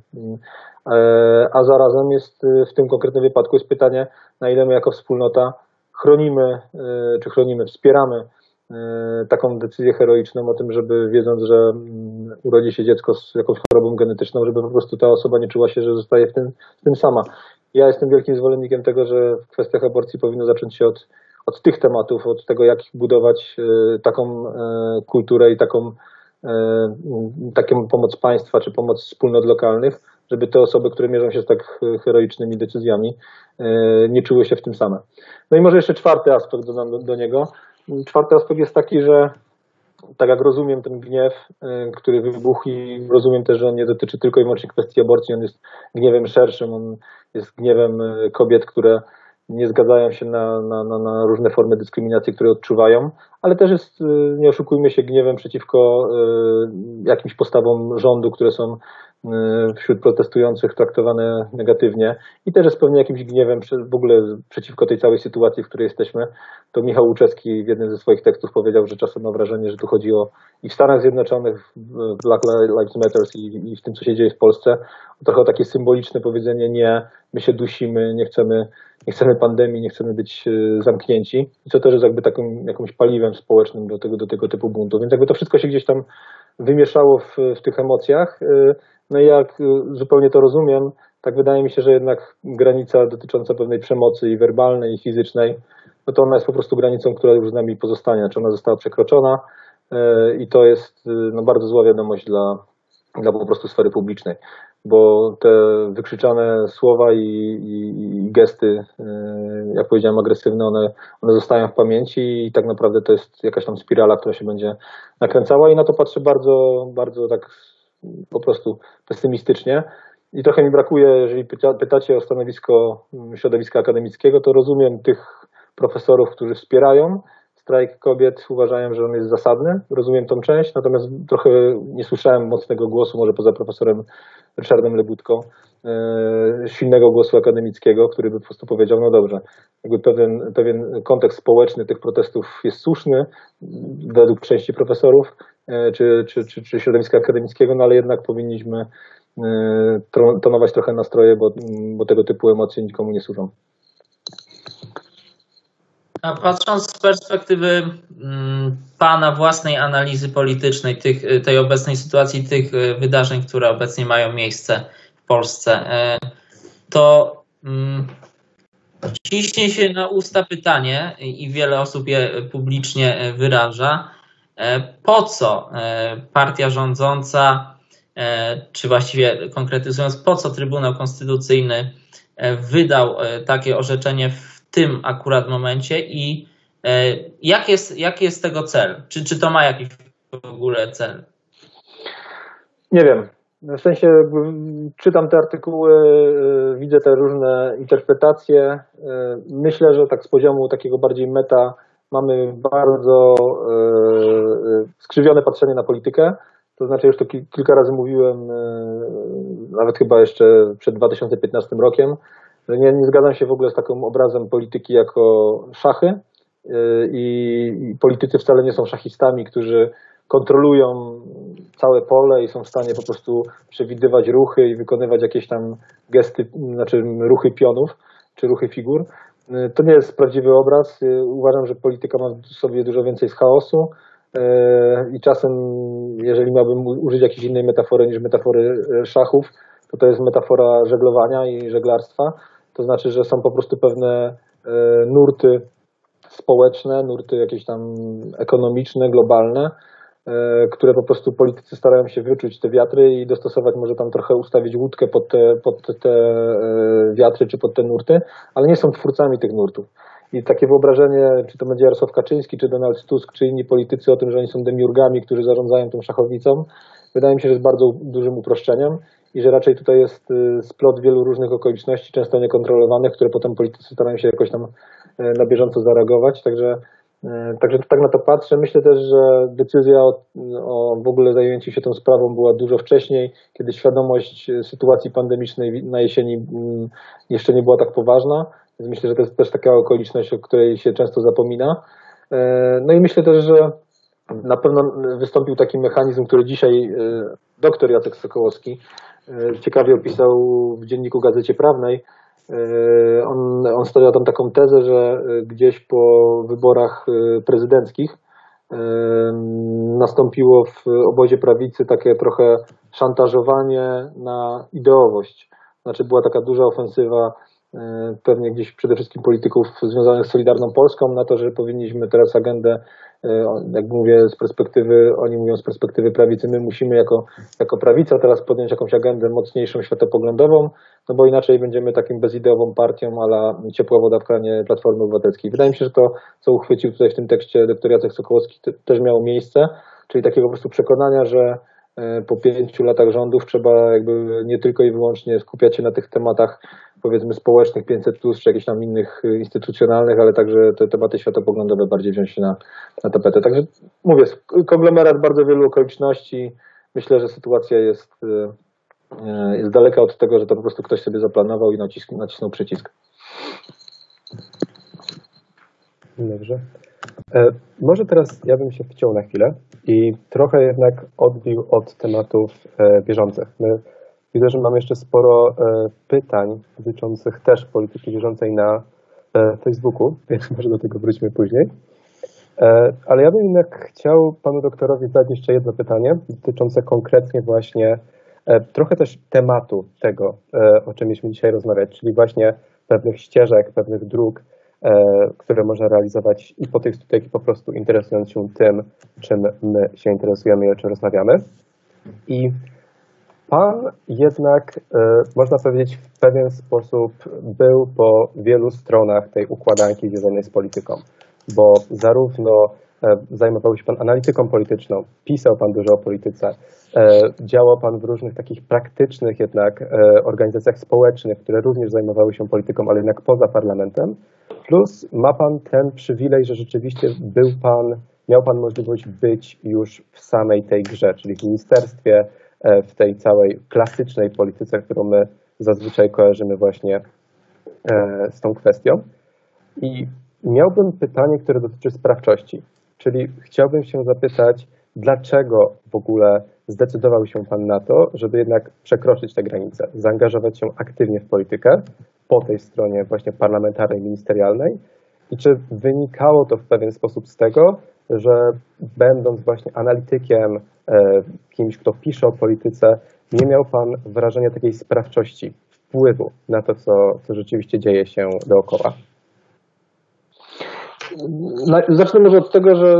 e, a zarazem jest w tym konkretnym wypadku jest pytanie, na ile my jako wspólnota chronimy, e, czy chronimy, wspieramy e, taką decyzję heroiczną o tym, żeby wiedząc, że mm, urodzi się dziecko z jakąś chorobą genetyczną, żeby po prostu ta osoba nie czuła się, że zostaje w tym, w tym sama. Ja jestem wielkim zwolennikiem tego, że w kwestiach aborcji powinno zacząć się od od tych tematów, od tego, jak budować e, taką e, kulturę i taką, e, taką pomoc państwa czy pomoc wspólnot lokalnych, żeby te osoby, które mierzą się z tak heroicznymi decyzjami, nie czuły się w tym same. No i może jeszcze czwarty aspekt dodam do, do niego. Czwarty aspekt jest taki, że tak jak rozumiem ten gniew, który wybuchł i rozumiem też, że on nie dotyczy tylko i wyłącznie kwestii aborcji, on jest gniewem szerszym, on jest gniewem kobiet, które nie zgadzają się na, na, na, różne formy dyskryminacji, które odczuwają, ale też jest, y, nie oszukujmy się, gniewem przeciwko jakimś postawom rządu, które są wśród protestujących traktowane negatywnie i też jest pewnie jakimś gniewem w ogóle przeciwko tej całej sytuacji, w której jesteśmy. To Michał Łuczewski w jednym ze swoich tekstów powiedział, że czasem ma wrażenie, że tu chodzi o i w Stanach Zjednoczonych, w Black Lives Matter i, i w tym, co się dzieje w Polsce, trochę o takie symboliczne powiedzenie nie, my się dusimy, nie chcemy nie chcemy pandemii, nie chcemy być e, zamknięci, co też jest jakby takim jakimś paliwem społecznym do tego, do tego typu buntu. Więc jakby to wszystko się gdzieś tam wymieszało w, w tych emocjach. E, no i jak e, zupełnie to rozumiem, tak wydaje mi się, że jednak granica dotycząca pewnej przemocy i werbalnej, i fizycznej, no to ona jest po prostu granicą, która już z nami pozostanie, czy ona została przekroczona i to jest no, bardzo zła wiadomość dla, dla po prostu sfery publicznej bo te wykrzyczane słowa i, i, i, gesty, e, jak powiedziałem, agresywne, one, one zostają w pamięci i tak naprawdę to jest jakaś tam spirala, która się będzie nakręcała i na to patrzę bardzo, bardzo tak po prostu pesymistycznie. I trochę mi brakuje, jeżeli pytacie o stanowisko środowiska akademickiego, to rozumiem tych profesorów, którzy wspierają strajk kobiet, uważają, że on jest zasadny. Rozumiem tą część, natomiast trochę nie słyszałem mocnego głosu, może poza profesorem Ryszardem Lebutką, e, silnego głosu akademickiego, który by po prostu powiedział, no dobrze, jakby pewien, pewien kontekst społeczny tych protestów jest słuszny według części profesorów e, czy, czy, czy, czy środowiska akademickiego, no ale jednak powinniśmy e, tonować trochę nastroje, bo, bo tego typu emocje nikomu nie służą. A patrząc z perspektywy mm, Pana własnej analizy politycznej tych, y, tej obecnej sytuacji, tych y, wydarzeń, które obecnie mają miejsce w Polsce, y, to mm, ciśnie się na usta pytanie i wiele osób je publicznie wyraża, po co partia rządząca, czy właściwie konkretyzując, po co Trybunał Konstytucyjny wydał takie orzeczenie w tym akurat momencie i e, jak jest, jaki jest tego cel? Czy, czy to ma jakiś w ogóle cel? Nie wiem. W sensie czytam te artykuły, e, widzę te różne interpretacje. E, myślę, że tak z poziomu takiego bardziej meta mamy bardzo skrzywione patrzenie na politykę. To znaczy, już to kilka razy mówiłem, nawet chyba jeszcze przed 2015 rokiem, nie, nie zgadzam się w ogóle z takim obrazem polityki jako szachy y, i, politycy wcale nie są szachistami, którzy kontrolują całe pole i są w stanie po prostu przewidywać ruchy i wykonywać jakieś tam gesty, znaczy ruchy pionów czy ruchy figur. Y, to nie jest prawdziwy obraz. Y, uważam, że polityka ma w sobie dużo więcej z chaosu i czasem, jeżeli miałbym użyć jakiejś innej metafory niż metafory szachów, to to jest metafora żeglowania i żeglarstwa. To znaczy, że są po prostu pewne e, nurty społeczne, nurty jakieś tam ekonomiczne, globalne, które po prostu politycy starają się wyczuć te wiatry i dostosować, może tam trochę ustawić łódkę pod te, pod te wiatry czy pod te nurty, ale nie są twórcami tych nurtów. I takie wyobrażenie, czy to będzie Jarosław Kaczyński, czy Donald Tusk, czy inni politycy o tym, że oni są demiurgami, którzy zarządzają tą szachownicą, wydaje mi się, że jest bardzo dużym uproszczeniem i że raczej tutaj jest y, splot wielu różnych okoliczności, często niekontrolowanych, które potem politycy starają się jakoś tam y, na bieżąco zareagować. Także, y, także tak na to patrzę. Myślę też, że decyzja o, o w ogóle zajęciu się tą sprawą była dużo wcześniej, kiedy świadomość sytuacji pandemicznej na jesieni mm, jeszcze nie była tak poważna. Więc myślę, że to jest też taka okoliczność, o której się często zapomina. No i myślę też, że na pewno wystąpił taki mechanizm, który dzisiaj doktor Jacek Sokołowski ciekawie opisał w dzienniku Gazecie Prawnej. E, on, on stawiał tam taką tezę, że e, gdzieś po wyborach prezydenckich nastąpiło w obozie prawicy takie trochę szantażowanie na ideowość. Znaczy była taka duża ofensywa pewnie gdzieś przede wszystkim polityków związanych z Solidarną Polską na to, że powinniśmy teraz agendę E, jak mówię z perspektywy, oni mówią z perspektywy prawicy, my musimy jako, jako prawica teraz podjąć jakąś agendę mocniejszą światopoglądową, no bo inaczej będziemy takim bezideową partią, ale ciepła woda w kranie Platformy Obywatelskiej. Wydaje mi się, że to, co uchwycił tutaj w tym tekście dr Jacek Sokołowski, też miało miejsce, czyli takiego po prostu przekonania, że e, po pięciu latach rządów trzeba jakby nie tylko i wyłącznie skupiać się na tych tematach powiedzmy społecznych 500 plus, czy jakichś tam innych y, instytucjonalnych, ale także te tematy światopoglądowe bardziej wziąć się na, na tapetę. Także mówię, konglomerat bardzo wielu okoliczności. Myślę, że sytuacja jest, y, jest daleka od tego, że to po prostu ktoś sobie zaplanował i nacisk, nacisnął przycisk. Dobrze. E, może teraz ja bym się wciął na chwilę i trochę jednak odbił od tematów e, bieżących. My Widzę, że mam jeszcze sporo e, pytań dotyczących też polityki bieżącej na Facebooku, więc może do tego wróćmy później. Ale ja bym jednak chciał panu doktorowi zadać jeszcze jedno pytanie dotyczące konkretnie właśnie trochę też tematu tego, o czym mieliśmy dzisiaj rozmawiać, czyli właśnie pewnych ścieżek, pewnych dróg, które można realizować i po tych studiach, i po prostu interesując się tym, czym my się interesujemy i o czym rozmawiamy. I Pan jednak, e, można powiedzieć, w pewien sposób był po wielu stronach tej układanki związanej z polityką, bo zarówno e, zajmował się Pan analityką polityczną, pisał Pan dużo o polityce, e, działał Pan w różnych takich praktycznych jednak organizacjach społecznych, które również zajmowały się polityką, ale jednak poza parlamentem, plus ma Pan ten przywilej, że rzeczywiście był Pan, miał Pan możliwość być już w samej tej grze, czyli w ministerstwie, E, w tej całej klasycznej polityce, którą my zazwyczaj kojarzymy właśnie e, z tą kwestią. I miałbym pytanie, które dotyczy sprawczości, czyli chciałbym się zapytać, dlaczego w ogóle zdecydował się Pan na to, żeby jednak przekroczyć te granice, zaangażować się aktywnie w politykę po tej stronie właśnie parlamentarnej, ministerialnej i czy wynikało to w pewien sposób z tego, że będąc właśnie analitykiem, e, kimś, kto pisze o polityce, nie miał Pan wrażenia takiej sprawczości, wpływu na to, co, co rzeczywiście dzieje się dookoła? Zacznę może od tego, że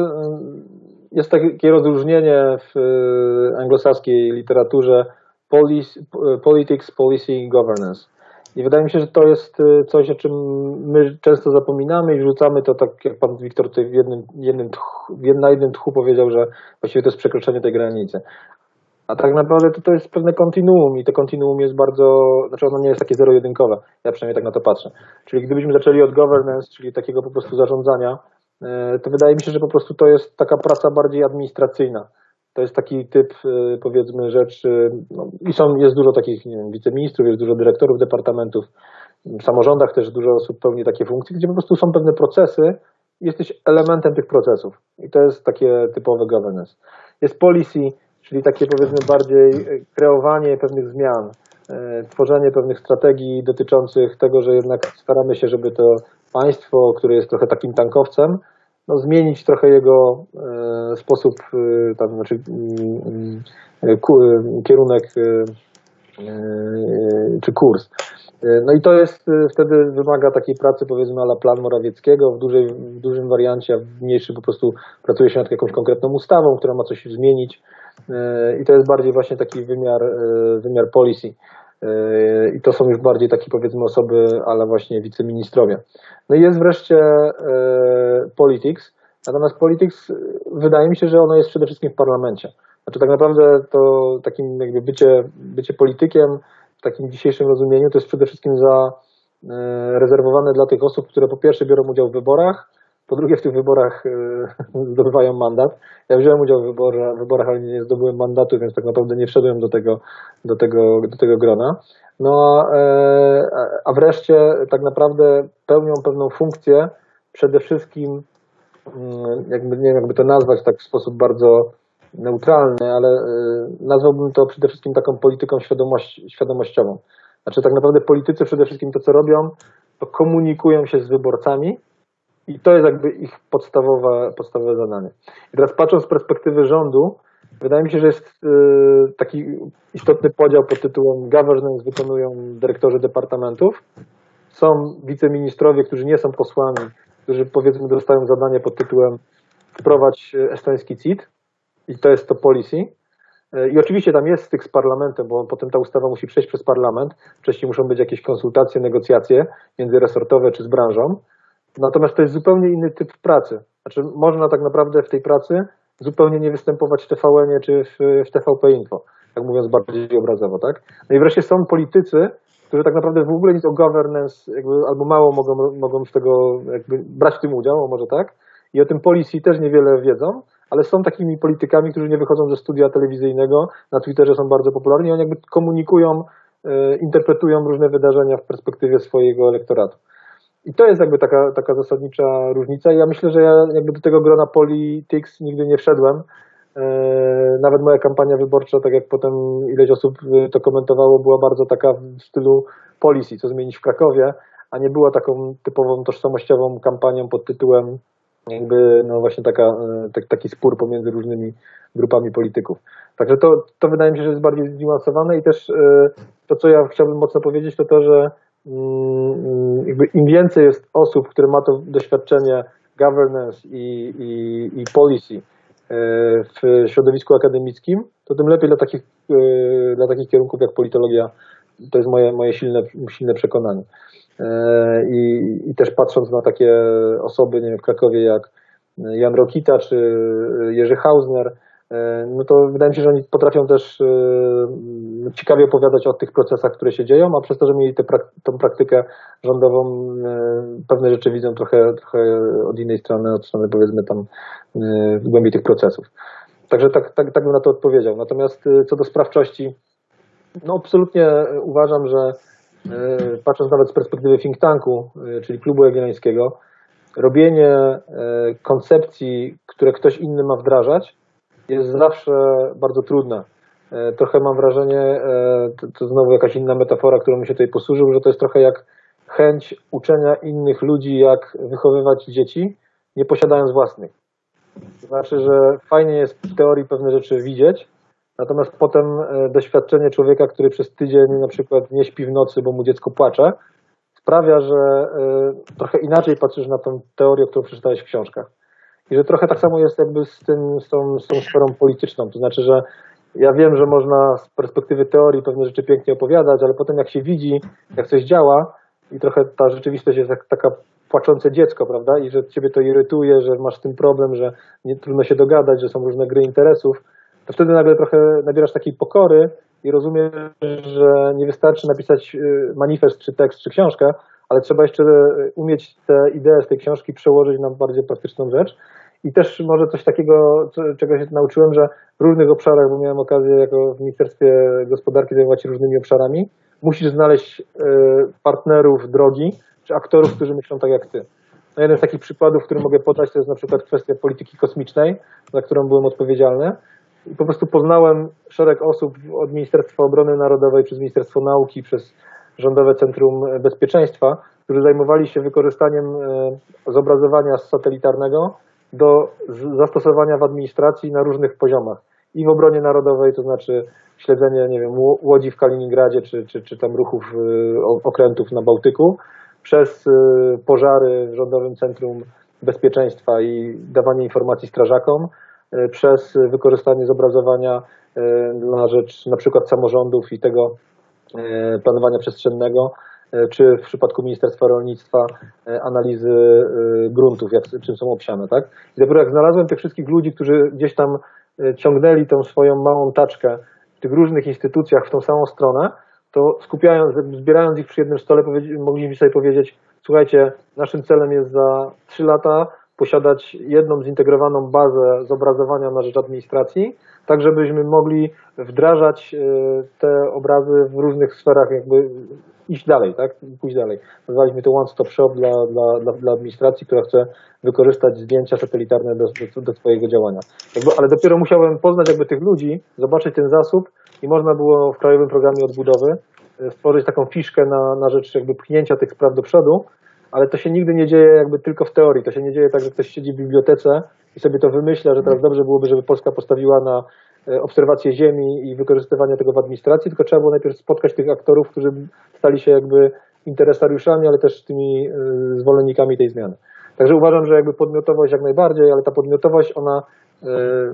jest takie rozróżnienie w e, anglosaskiej literaturze politics, policy, governance. I wydaje mi się, że to jest coś, o czym my często zapominamy i wrzucamy to tak, jak pan Wiktor tutaj w jednym, jednym tchu, na jednym tchu powiedział, że właściwie to jest przekroczenie tej granicy. A tak naprawdę to, to jest pewne kontinuum i to kontinuum jest bardzo, znaczy ono nie jest takie zero-jedynkowe. Ja przynajmniej tak na to patrzę. Czyli gdybyśmy zaczęli od governance, czyli takiego po prostu zarządzania, y, to wydaje mi się, że po prostu to jest taka praca bardziej administracyjna to jest taki typ, y, powiedzmy, rzeczy, no, i są, jest dużo takich nie wiem, wiceministrów, jest dużo dyrektorów departamentów, w samorządach też dużo osób pełni takie funkcje, gdzie po prostu są pewne procesy jesteś elementem tych procesów. I to jest takie typowe governance. Jest policy, czyli takie powiedzmy bardziej kreowanie pewnych zmian, y, tworzenie pewnych strategii dotyczących tego, że jednak staramy się, żeby to państwo, które jest trochę takim tankowcem, no, zmienić trochę jego e, sposób, e, tam, znaczy e, kierunek czy kurs. No i to jest wtedy wymaga takiej pracy powiedzmy ala plan Morawieckiego w, dużej, w dużym wariancie, a w mniejszym po prostu pracuje się nad jakąś konkretną ustawą, która ma coś zmienić i to jest bardziej właśnie taki wymiar, wymiar policy. I to są już bardziej takie powiedzmy osoby, ale właśnie wiceministrowie. No i jest wreszcie politics. Natomiast politics wydaje mi się, że ono jest przede wszystkim w parlamencie. Znaczy tak naprawdę to takim jakby bycie, bycie politykiem w takim dzisiejszym rozumieniu to jest przede wszystkim za rezerwowane dla tych osób, które po pierwsze biorą udział w wyborach, po drugie w tych wyborach zdobywają mandat. Ja wziąłem udział w wyborach, ale nie zdobyłem mandatu, więc tak naprawdę nie wszedłem do tego, do tego, do tego grona. No a wreszcie tak naprawdę pełnią pewną funkcję przede wszystkim, jakby, nie wiem jakby to nazwać tak w sposób bardzo neutralny, ale nazwałbym to przede wszystkim taką polityką świadomość, świadomościową. Znaczy tak naprawdę politycy przede wszystkim to co robią, to komunikują się z wyborcami i to jest jakby ich podstawowe, podstawowe zadanie. I teraz patrząc z perspektywy rządu, wydaje mi się, że jest taki istotny podział pod tytułem governance wykonują dyrektorzy departamentów. Są wiceministrowie, którzy nie są posłami, którzy powiedzmy dostają zadanie pod tytułem wprowadź estoński CIT i to jest to policy. I oczywiście tam jest styk z parlamentem, bo potem ta ustawa musi przejść przez parlament. Wcześniej muszą być jakieś konsultacje, negocjacje międzyresortowe czy z branżą. Natomiast to jest zupełnie inny typ pracy. Znaczy można tak naprawdę w tej pracy zupełnie nie występować w tvn czy w, w TVP Info, tak mówiąc bardziej obrazowo, tak? No i wreszcie są politycy, którzy tak naprawdę w ogóle nic o governance jakby, albo mało mogą, mogą z tego jakby brać w tym udział, może tak, i o tym policy też niewiele wiedzą, ale są takimi politykami, którzy nie wychodzą ze studia telewizyjnego, na Twitterze są bardzo popularni, oni jakby komunikują, e, interpretują różne wydarzenia w perspektywie swojego elektoratu. I to jest jakby taka, taka zasadnicza różnica. Ja myślę, że ja jakby do tego grona politics nigdy nie wszedłem. Nawet moja kampania wyborcza, tak jak potem ileś osób to komentowało, była bardzo taka w stylu policji, co zmienić w Krakowie, a nie była taką typową tożsamościową kampanią pod tytułem jakby no właśnie taka, tak, taki spór pomiędzy różnymi grupami polityków. Także to, to wydaje mi się, że jest bardziej zniuansowane i też to, co ja chciałbym mocno powiedzieć, to to, że jakby im więcej jest osób, które ma to doświadczenie governance i, i, i policy e, w środowisku akademickim, to tym lepiej dla takich, dla takich kierunków jak politologia. To jest moje, moje silne, silne przekonanie. I, I też patrząc na takie osoby nie wiem, w Krakowie jak Jan Rokita czy Jerzy Hausner, no to wydaje mi się, że oni potrafią też e, ciekawie opowiadać o tych procesach, które się dzieją, a przez to, że mieli tę tą praktykę rządową, e, pewne rzeczy widzą trochę, trochę od innej strony, od strony powiedzmy tam w głębi tych procesów. Także tak, tak, tak bym na to odpowiedział. Natomiast co do sprawczości, no absolutnie uważam, że patrząc nawet z perspektywy think tanku, czyli klubu jagiellońskiego, robienie koncepcji, które ktoś inny ma wdrażać, jest zawsze bardzo trudne. E, trochę mam wrażenie, e, to, to znowu jakaś inna metafora, którą mi się tutaj posłużył, że to jest trochę jak chęć uczenia innych ludzi, jak wychowywać dzieci, nie posiadając własnych. To znaczy, że fajnie jest w teorii pewne rzeczy widzieć, natomiast potem e, doświadczenie człowieka, który przez tydzień na przykład nie śpi w nocy, bo mu dziecko płacze, sprawia, że trochę inaczej patrzysz na tę teorię, którą przeczytałeś w książkach. I że trochę tak samo jest jakby z, tym, z, tą, z tą sferą polityczną. To znaczy, że ja wiem, że można z perspektywy teorii pewne rzeczy pięknie opowiadać, ale potem jak się widzi, jak coś działa i trochę ta rzeczywistość jest jak taka płaczące dziecko, prawda? I że ciebie to irytuje, że masz z tym problem, że nie, trudno się dogadać, że są różne gry interesów, to wtedy nagle trochę nabierasz takiej pokory i rozumiesz, że nie wystarczy napisać y, manifest, czy tekst, czy książkę, ale trzeba jeszcze umieć te idee z tej książki przełożyć na bardziej praktyczną rzecz. I też może coś takiego, czego się nauczyłem, że w różnych obszarach, bo miałem okazję jako w Ministerstwie Gospodarki zajmować się różnymi obszarami, musisz znaleźć e, partnerów drogi, czy aktorów, którzy myślą tak jak ty. No jeden z takich przykładów, który mogę podać, to jest na przykład kwestia polityki kosmicznej, za którą byłem odpowiedzialny. I po prostu poznałem szereg osób od Ministerstwa Obrony Narodowej, przez Ministerstwo Nauki, przez Rządowe Centrum Bezpieczeństwa, którzy zajmowali się wykorzystaniem e, zobrazowania satelitarnego do zastosowania w administracji na różnych poziomach. i w obronie narodowej, to znaczy śledzenie, nie wiem, łodzi w Kaliningradzie, czy, czy, czy tam ruchów okrętów na Bałtyku, przez pożary w Rządowym Centrum Bezpieczeństwa i dawanie informacji strażakom, przez wykorzystanie zobrazowania na rzecz na przykład samorządów i tego planowania przestrzennego, czy w przypadku Ministerstwa Rolnictwa e, analizy e, gruntów, jak, czym są obsiane, tak? I dopiero jak znalazłem tych wszystkich ludzi, którzy gdzieś tam ciągnęli tą swoją małą taczkę w tych różnych instytucjach w tą samą stronę, to skupiając, zbierając ich przy jednym stole, mogliśmy sobie powiedzieć, słuchajcie, naszym celem jest za trzy lata posiadać jedną zintegrowaną bazę zobrazowania na rzecz administracji, tak żebyśmy mogli wdrażać te obrazy w różnych sferach jakby iść dalej, tak? Pójść dalej. Nazwaliśmy to One Stop Shop dla, dla, dla, administracji, która chce wykorzystać zdjęcia satelitarne do, do, do swojego działania. Jakby, ale dopiero musiałem poznać jakby tych ludzi, zobaczyć ten zasób i można było w Krajowym Programie Odbudowy e, stworzyć taką fiszkę na, na rzecz jakby pchnięcia tych spraw do przodu, ale to się nigdy nie dzieje jakby tylko w teorii. To się nie dzieje tak, że ktoś siedzi w bibliotece i sobie to wymyśla, że teraz dobrze byłoby, żeby Polska postawiła na obserwację ziemi i wykorzystywanie tego w administracji, tylko trzeba było najpierw spotkać tych aktorów, którzy stali się jakby interesariuszami, ale też tymi e, zwolennikami tej zmiany. Także uważam, że jakby podmiotowość jak najbardziej, ale ta podmiotowość, ona e,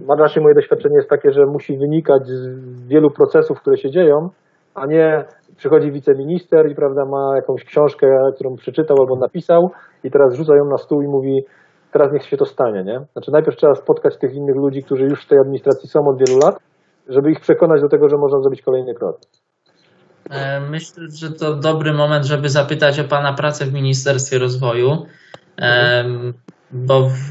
ma raczej moje doświadczenie jest takie, że musi wynikać z wielu procesów, które się dzieją, a nie przychodzi wiceminister i prawda, ma jakąś książkę, którą przeczytał albo napisał i teraz rzuca ją na stół i mówi teraz niech się to stanie, nie? Znaczy najpierw trzeba spotkać tych innych ludzi, którzy już w tej administracji są od wielu lat, żeby ich przekonać do tego, że można zrobić kolejny krok. E, myślę, że to dobry moment, żeby zapytać o Pana pracę w Ministerstwie Rozwoju, bo w,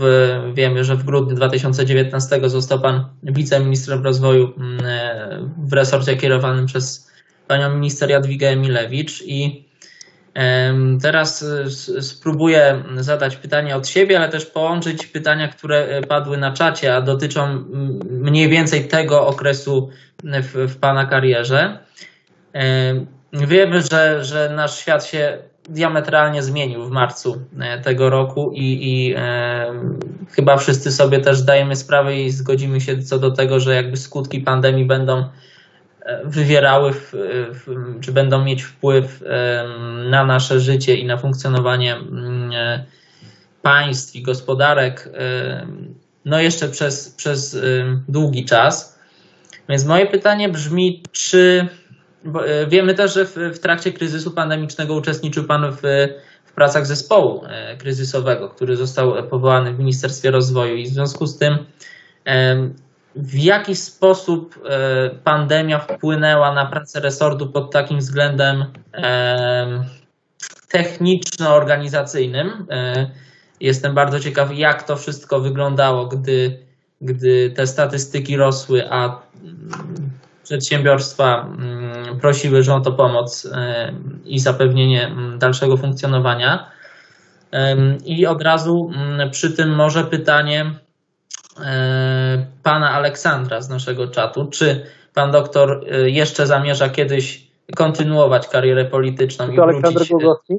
wiemy, że w grudniu 2019 został Pan wiceministrem rozwoju mm, e, w resorcie kierowanym przez Panią minister Jadwigę Emilewicz i Teraz y, spróbuję zadać pytanie od siebie, ale też połączyć pytania, które e, padły na czacie, a dotyczą mniej więcej tego okresu w, w Pana karierze. Wiemy, że, że nasz świat się diametralnie zmienił w marcu e, tego roku i, i e, chyba wszyscy sobie też zdajemy sprawę i zgodzimy się co do tego, że jakby skutki pandemii będą wywierały, w, w, czy będą mieć wpływ na nasze życie i na funkcjonowanie mm, e, państw i gospodarek, no jeszcze przez, przez długi czas. Więc moje pytanie brzmi, czy e, wiemy też, że w, w trakcie kryzysu pandemicznego uczestniczył Pan w, w pracach zespołu e, kryzysowego, który został powołany w Ministerstwie Rozwoju i w związku z tym w jaki sposób e, pandemia wpłynęła na pracę resortu pod takim względem techniczno-organizacyjnym. E, jestem bardzo ciekaw, jak to wszystko wyglądało, gdy, gdy te statystyki rosły, a przedsiębiorstwa mm, prosiły rząd o pomoc e, i zapewnienie mm, dalszego funkcjonowania. I od razu mm, przy tym może pytanie, pana Aleksandra z naszego czatu. Czy pan doktor e, jeszcze zamierza kiedyś kontynuować karierę polityczną? To Aleksander Głogowski?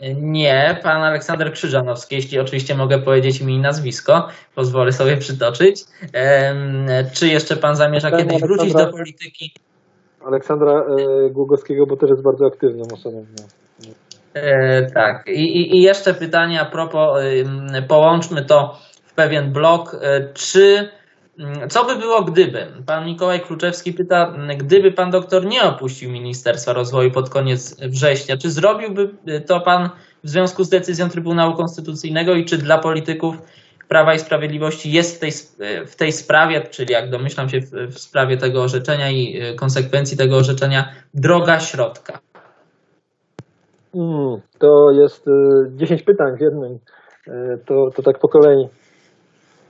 E, nie, pan Aleksander Krzyżanowski, jeśli oczywiście mogę powiedzieć mi nazwisko, pozwolę sobie przytoczyć. Czy jeszcze pan zamierza kiedyś Aleksandra, wrócić do polityki? Aleksandra Głogowskiego, bo też jest bardzo aktywną osobą. E, tak. I, I jeszcze pytanie a propos, połączmy to pewien blok. E, czy mm, co by było gdyby? Pan Mikołaj Kluczewski pyta, gdyby pan doktor nie opuścił Ministerstwa Rozwoju pod koniec września, czy zrobiłby to pan w związku z decyzją Trybunału Konstytucyjnego i czy dla polityków Prawa i Sprawiedliwości jest w tej, w tej sprawie, czyli jak domyślam się w, w sprawie tego orzeczenia i e, konsekwencji tego orzeczenia, droga środka? Hmm, to jest 10 e, pytań w jednym. To, to tak po kolei.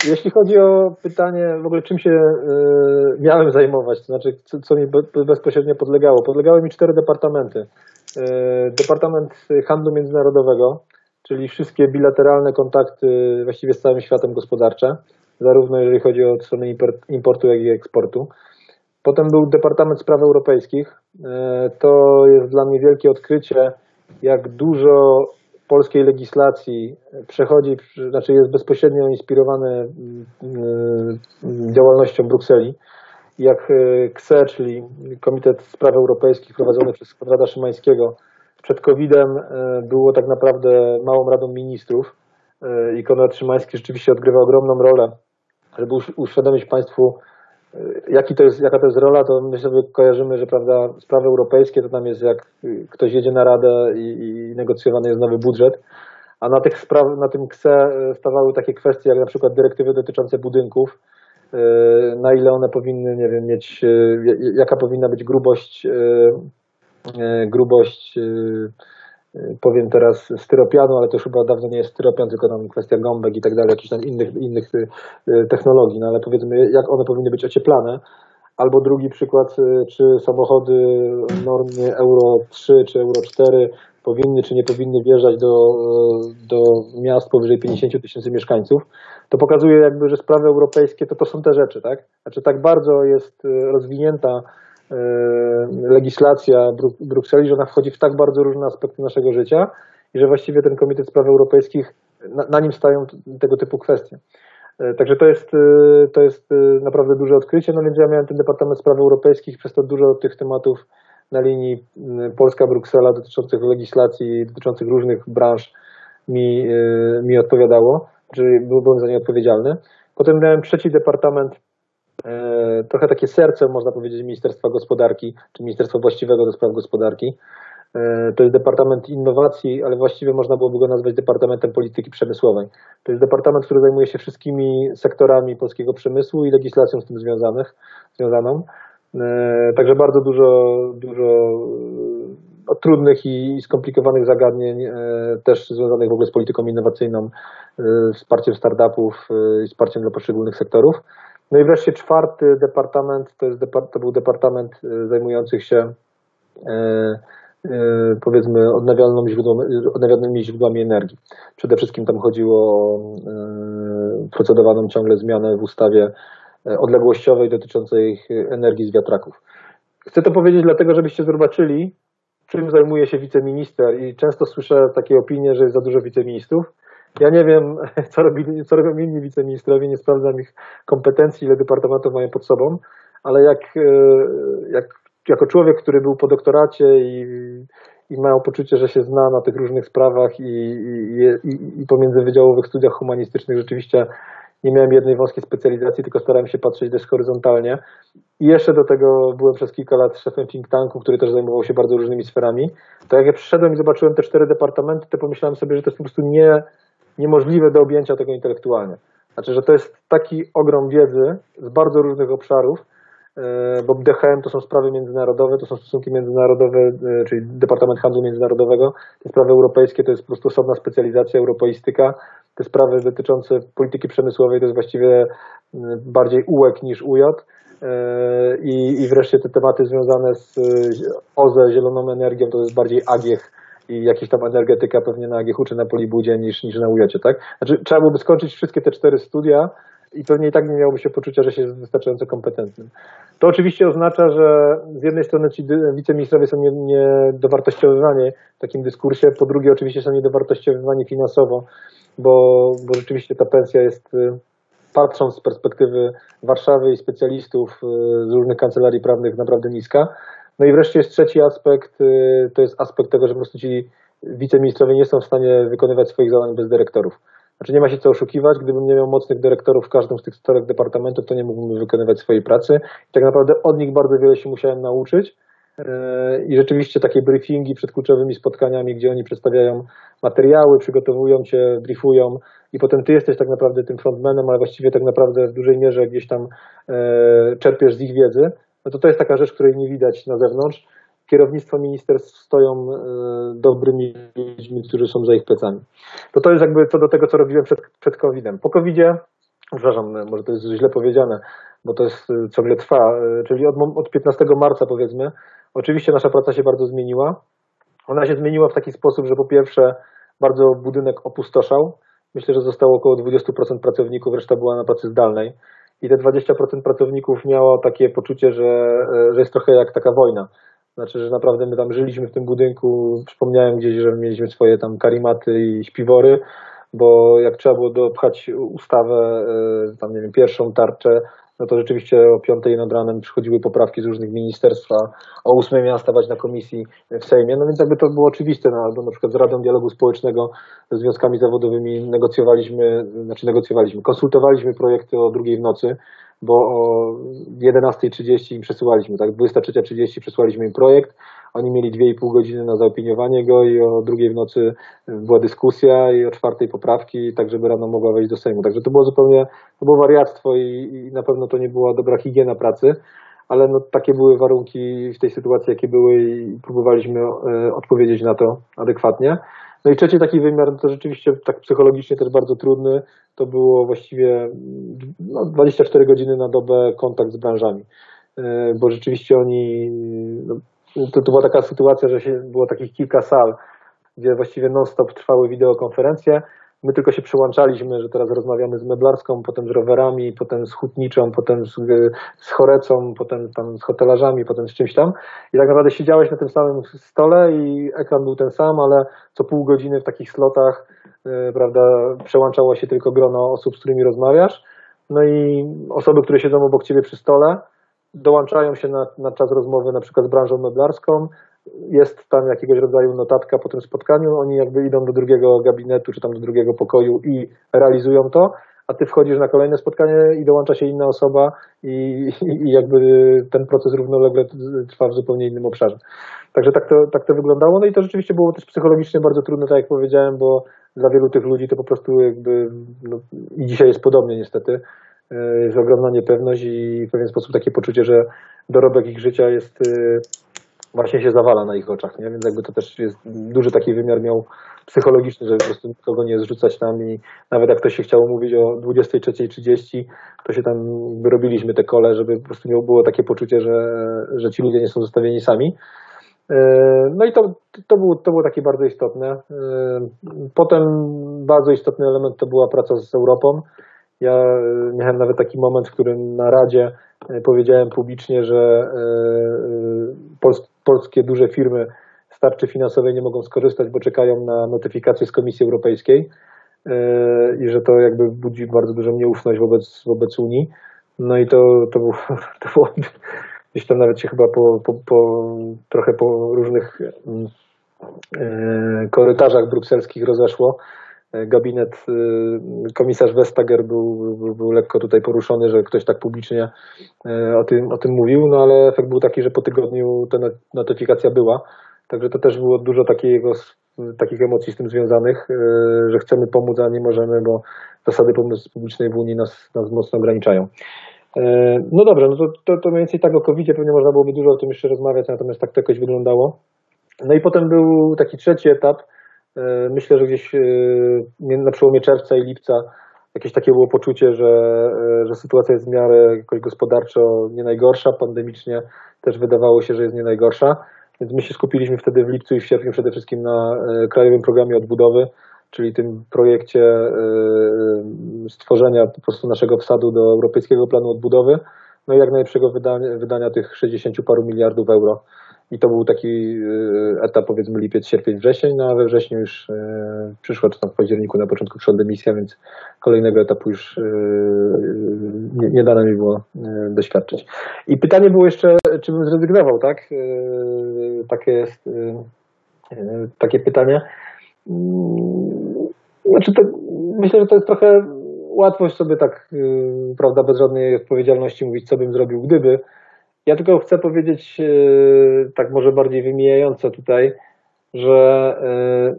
Jeśli chodzi o pytanie w ogóle czym się y, miałem zajmować, to znaczy co, co mi bezpośrednio podlegało. Podlegały mi cztery departamenty. Y, Departament Handlu Międzynarodowego, czyli wszystkie bilateralne kontakty właściwie z całym światem gospodarcze, zarówno jeżeli chodzi o stronę importu, jak i eksportu. Potem był Departament Spraw Europejskich. Y, to jest dla mnie wielkie odkrycie, jak dużo polskiej legislacji przechodzi, znaczy jest bezpośrednio inspirowany działalnością Brukseli. Jak KSE, czyli Komitet Spraw Europejskich prowadzony przez Konrada Szymańskiego, przed COVID-em było tak naprawdę małą radą ministrów i Konrad Szymański rzeczywiście odgrywa ogromną rolę, żeby uświadomić Państwu, jaki to jest, jaka to jest rola, to my sobie kojarzymy, że prawda, sprawy europejskie to tam jest jak ktoś jedzie na radę i, i negocjowany jest nowy budżet, a na tych spraw, na tym KSE stawały takie kwestie jak na przykład dyrektywy dotyczące budynków, na ile one powinny, nie wiem, mieć, jaka powinna być grubość, grubość powiem teraz styropianu, ale to już chyba dawno nie jest styropian, tylko tam kwestia gąbek i tak dalej, jakichś tam innych, innych technologii, no ale powiedzmy, jak one powinny być ocieplane. Albo drugi przykład, czy samochody normie Euro 3 czy Euro 4 powinny czy nie powinny wjeżdżać do, do miast powyżej 50 tysięcy mieszkańców, to pokazuje jakby, że sprawy europejskie to to są te rzeczy, tak? Znaczy tak bardzo jest rozwinięta legislacja Brukseli, że ona wchodzi w tak bardzo różne aspekty naszego życia i że właściwie ten Komitet Spraw Europejskich, na, na nim stają tego typu kwestie. Także to jest, to jest naprawdę duże odkrycie, no więc ja miałem ten Departament Spraw Europejskich, przez to dużo tych tematów na linii Polska-Bruksela dotyczących legislacji, dotyczących różnych branż mi, mi odpowiadało, czyli byłem za nie odpowiedzialny. Potem miałem trzeci departament trochę takie serce, można powiedzieć, Ministerstwa Gospodarki, czy Ministerstwa Właściwego do Spraw Gospodarki. E, to jest Departament Innowacji, ale właściwie można byłoby go nazwać Departamentem Polityki Przemysłowej. To jest departament, który zajmuje się wszystkimi sektorami polskiego przemysłu i legislacją z tym związanych, związaną. E, także bardzo dużo, dużo trudnych i skomplikowanych zagadnień, też związanych w ogóle z polityką innowacyjną, wsparciem startupów i wsparciem dla poszczególnych sektorów. No i wreszcie czwarty departament to, jest, to był departament e, zajmujący się e, e, powiedzmy odnawialnymi źródłami, odnawialnymi źródłami energii. Przede wszystkim tam chodziło o procedowaną ciągle zmianę w ustawie odległościowej dotyczącej energii z wiatraków. Chcę to powiedzieć dlatego, żebyście zobaczyli, czym zajmuje się wiceminister i często słyszę takie opinie, że jest za dużo wiceministrów. Ja nie wiem, co, robili, co robią inni wiceministrowie, nie sprawdzam ich kompetencji, ile departamentów mają pod sobą, ale jak, e, jak jako człowiek, który był po doktoracie i, i miał poczucie, że się zna na tych różnych sprawach i, i, i, i pomiędzy wydziałowych studiach humanistycznych rzeczywiście nie miałem jednej wąskiej specjalizacji, tylko starałem się patrzeć dość horyzontalnie. I jeszcze do tego byłem przez kilka lat szefem think tanku, który też zajmował się bardzo różnymi sferami. To jak ja przyszedłem i zobaczyłem te cztery departamenty, to pomyślałem sobie, że to jest po prostu nie, niemożliwe do objęcia tego intelektualnie. Znaczy, że to jest taki ogrom wiedzy z bardzo różnych obszarów, e, bo DHM to są sprawy międzynarodowe, to są stosunki międzynarodowe, e, czyli Departament Handlu Międzynarodowego, te sprawy europejskie to jest po prostu osobna specjalizacja, europeistyka, te sprawy dotyczące polityki przemysłowej to jest właściwie bardziej UEK niż UJ e, i, i wreszcie te tematy związane z OZE, zieloną energią to jest bardziej AGIEch, i jakieś tam energetyka pewnie na AGH czy na Polibudzie niż, niż na UJ, tak? Znaczy trzeba byłoby skończyć wszystkie te cztery studia i pewnie i tak nie miałoby się poczucia, że się jest wystarczająco kompetentnym. To oczywiście oznacza, że z jednej strony ci wiceministrowie są niedowartościowywani nie w takim dyskursie, po drugie oczywiście są niedowartościowywani finansowo, bo, bo rzeczywiście ta pensja jest y, patrząc z perspektywy Warszawy i specjalistów y, z różnych kancelarii prawnych naprawdę niska. No i wreszcie jest trzeci aspekt, y, to jest aspekt tego, że po prostu ci wiceministrowie nie są w stanie wykonywać swoich zadań bez dyrektorów. Znaczy nie ma się co oszukiwać, gdybym nie miał mocnych dyrektorów w każdym z tych czterech departamentów, to nie mógłbym wykonywać swojej pracy. I tak naprawdę od nich bardzo wiele się musiałem nauczyć. Y, I rzeczywiście takie briefingi przed kluczowymi spotkaniami, gdzie oni przedstawiają materiały, przygotowują cię, briefują i potem ty jesteś tak naprawdę tym frontmanem, ale właściwie tak naprawdę w dużej mierze gdzieś tam y, czerpiesz z ich wiedzy no to to jest taka rzecz, której nie widać na zewnątrz. Kierownictwo ministerstw stoją e, dobrymi ludźmi, którzy są za ich plecami. To to jest jakby co do tego, co robiłem przed, przed COVID-em. Po COVID-zie, przepraszam, może to jest źle powiedziane, bo to jest e, ciągle trwa, e, czyli od, od 15 marca powiedzmy, oczywiście nasza praca się bardzo zmieniła. Ona się zmieniła w taki sposób, że po pierwsze bardzo budynek opustoszał. Myślę, że zostało około 20% pracowników, reszta była na pracy zdalnej i te 20% pracowników miało takie poczucie, że, że jest trochę jak taka wojna. Znaczy, że naprawdę my tam żyliśmy w tym budynku. Przypomniałem gdzieś, że mieliśmy swoje tam karimaty i śpiwory, bo jak trzeba było dopchać ustawę, e, tam nie wiem, pierwszą tarczę, no to rzeczywiście o 5 nad ranem przychodziły poprawki z różnych ministerstwa, o 8 miała stawać na komisji w Sejmie, no więc jakby to było oczywiste, no, albo na przykład z Radą Dialogu Społecznego, ze związkami zawodowymi negocjowaliśmy, znaczy negocjowaliśmy, konsultowaliśmy projekty o drugiej w nocy, bo o 11.30 im przesyłaliśmy, tak, 23.30 przesłaliśmy im projekt, oni mieli 2,5 godziny na zaopiniowanie go i o drugiej w nocy była dyskusja i o czwartej poprawki, tak żeby rano mogła wejść do Sejmu. Także to było zupełnie, to było wariactwo i, i na pewno to nie była dobra higiena pracy, ale no, takie były warunki w tej sytuacji, jakie były i próbowaliśmy e, odpowiedzieć na to adekwatnie. No i trzeci taki wymiar, to rzeczywiście tak psychologicznie też bardzo trudny, to było właściwie no, 24 godziny na dobę kontakt z branżami, e, bo rzeczywiście oni, no, to, to była taka sytuacja, że się, było takich kilka sal, gdzie właściwie non-stop trwały wideokonferencje. My tylko się przyłączaliśmy, że teraz rozmawiamy z meblarską, potem z rowerami, potem z hutniczą, potem z, z chorecą, potem tam z hotelarzami, potem z czymś tam. I tak naprawdę siedziałeś na tym samym stole i ekran był ten sam, ale co pół godziny w takich slotach, yy, prawda, przełączało się tylko grono osób, z którymi rozmawiasz. No i osoby, które siedzą obok ciebie przy stole, dołączają się na, na czas rozmowy na przykład z branżą meblarską, jest tam jakiegoś rodzaju notatka po tym spotkaniu, oni jakby idą do drugiego gabinetu czy tam do drugiego pokoju i realizują to, a ty wchodzisz na kolejne spotkanie i dołącza się inna osoba i, i jakby ten proces równolegle trwa w zupełnie innym obszarze. Także tak to, tak to wyglądało. No i to rzeczywiście było też psychologicznie bardzo trudne, tak jak powiedziałem, bo dla wielu tych ludzi to po prostu jakby no, i dzisiaj jest podobnie niestety. Jest ogromna niepewność i w pewien sposób takie poczucie, że dorobek ich życia jest właśnie się zawala na ich oczach, nie? więc jakby to też jest duży taki wymiar miał psychologiczny, żeby po prostu nikogo nie zrzucać tam i nawet jak ktoś się chciał mówić o 23.30, to się tam robiliśmy te kole, żeby po prostu było takie poczucie, że, że ci ludzie nie są zostawieni sami. E, no i to, to, było, to było takie bardzo istotne. Potem bardzo istotny element to była praca z Europą. Ja miałem nawet taki moment, w którym na Radzie powiedziałem publicznie, że e, polskie duże firmy z tarczy finansowej nie mogą skorzystać, bo czekają na notyfikację z Komisji Europejskiej e, i że to jakby budzi bardzo dużą nieufność wobec, wobec Unii. No i to, to, było, to było gdzieś tam nawet się chyba po, po, po trochę po różnych mm, e, korytarzach brukselskich rozeszło. Gabinet, y, komisarz Vestager był, był, był, lekko tutaj poruszony, że ktoś tak publicznie y, o tym, o tym mówił, no ale efekt był taki, że po tygodniu ta notyfikacja była. Także to też było dużo takiego, takich emocji z tym związanych, y, że chcemy pomóc, a nie możemy, bo zasady pomocy publicznej w Unii nas, nas mocno ograniczają. No dobrze, no to, to, to mniej więcej tak o covid pewnie można byłoby dużo o tym jeszcze rozmawiać, natomiast tak to jakoś wyglądało. No i potem był taki trzeci etap, myślę, że gdzieś e, na przełomie czerwca i lipca jakieś takie było poczucie, że, e, że sytuacja jest w miarę jakoś gospodarczo nie najgorsza, pandemicznie też wydawało się, że jest nie najgorsza. Więc my się skupiliśmy wtedy w lipcu i w sierpniu przede wszystkim na Krajowym Programie Odbudowy, czyli tym projekcie stworzenia po prostu naszego wsadu do Europejskiego Planu Odbudowy, no i jak najlepszego wydania, wydania tych 60 paru miliardów euro i to był taki e, etap, powiedzmy, lipiec, sierpień, wrzesień, no a we wrześniu już e, przyszła, czy tam w październiku na początku przyszła dymisja, więc kolejnego etapu już e, nie, nie dane mi było doświadczyć. I pytanie było jeszcze, czy bym zrezygnował, tak? Takie jest, takie pytanie. Mm, znaczy to, myślę, że to jest trochę łatwość sobie tak, prawda, bez żadnej odpowiedzialności mówić, co bym zrobił, gdyby, ja tylko chcę powiedzieć, e, tak może bardziej wymijająco tutaj, że e,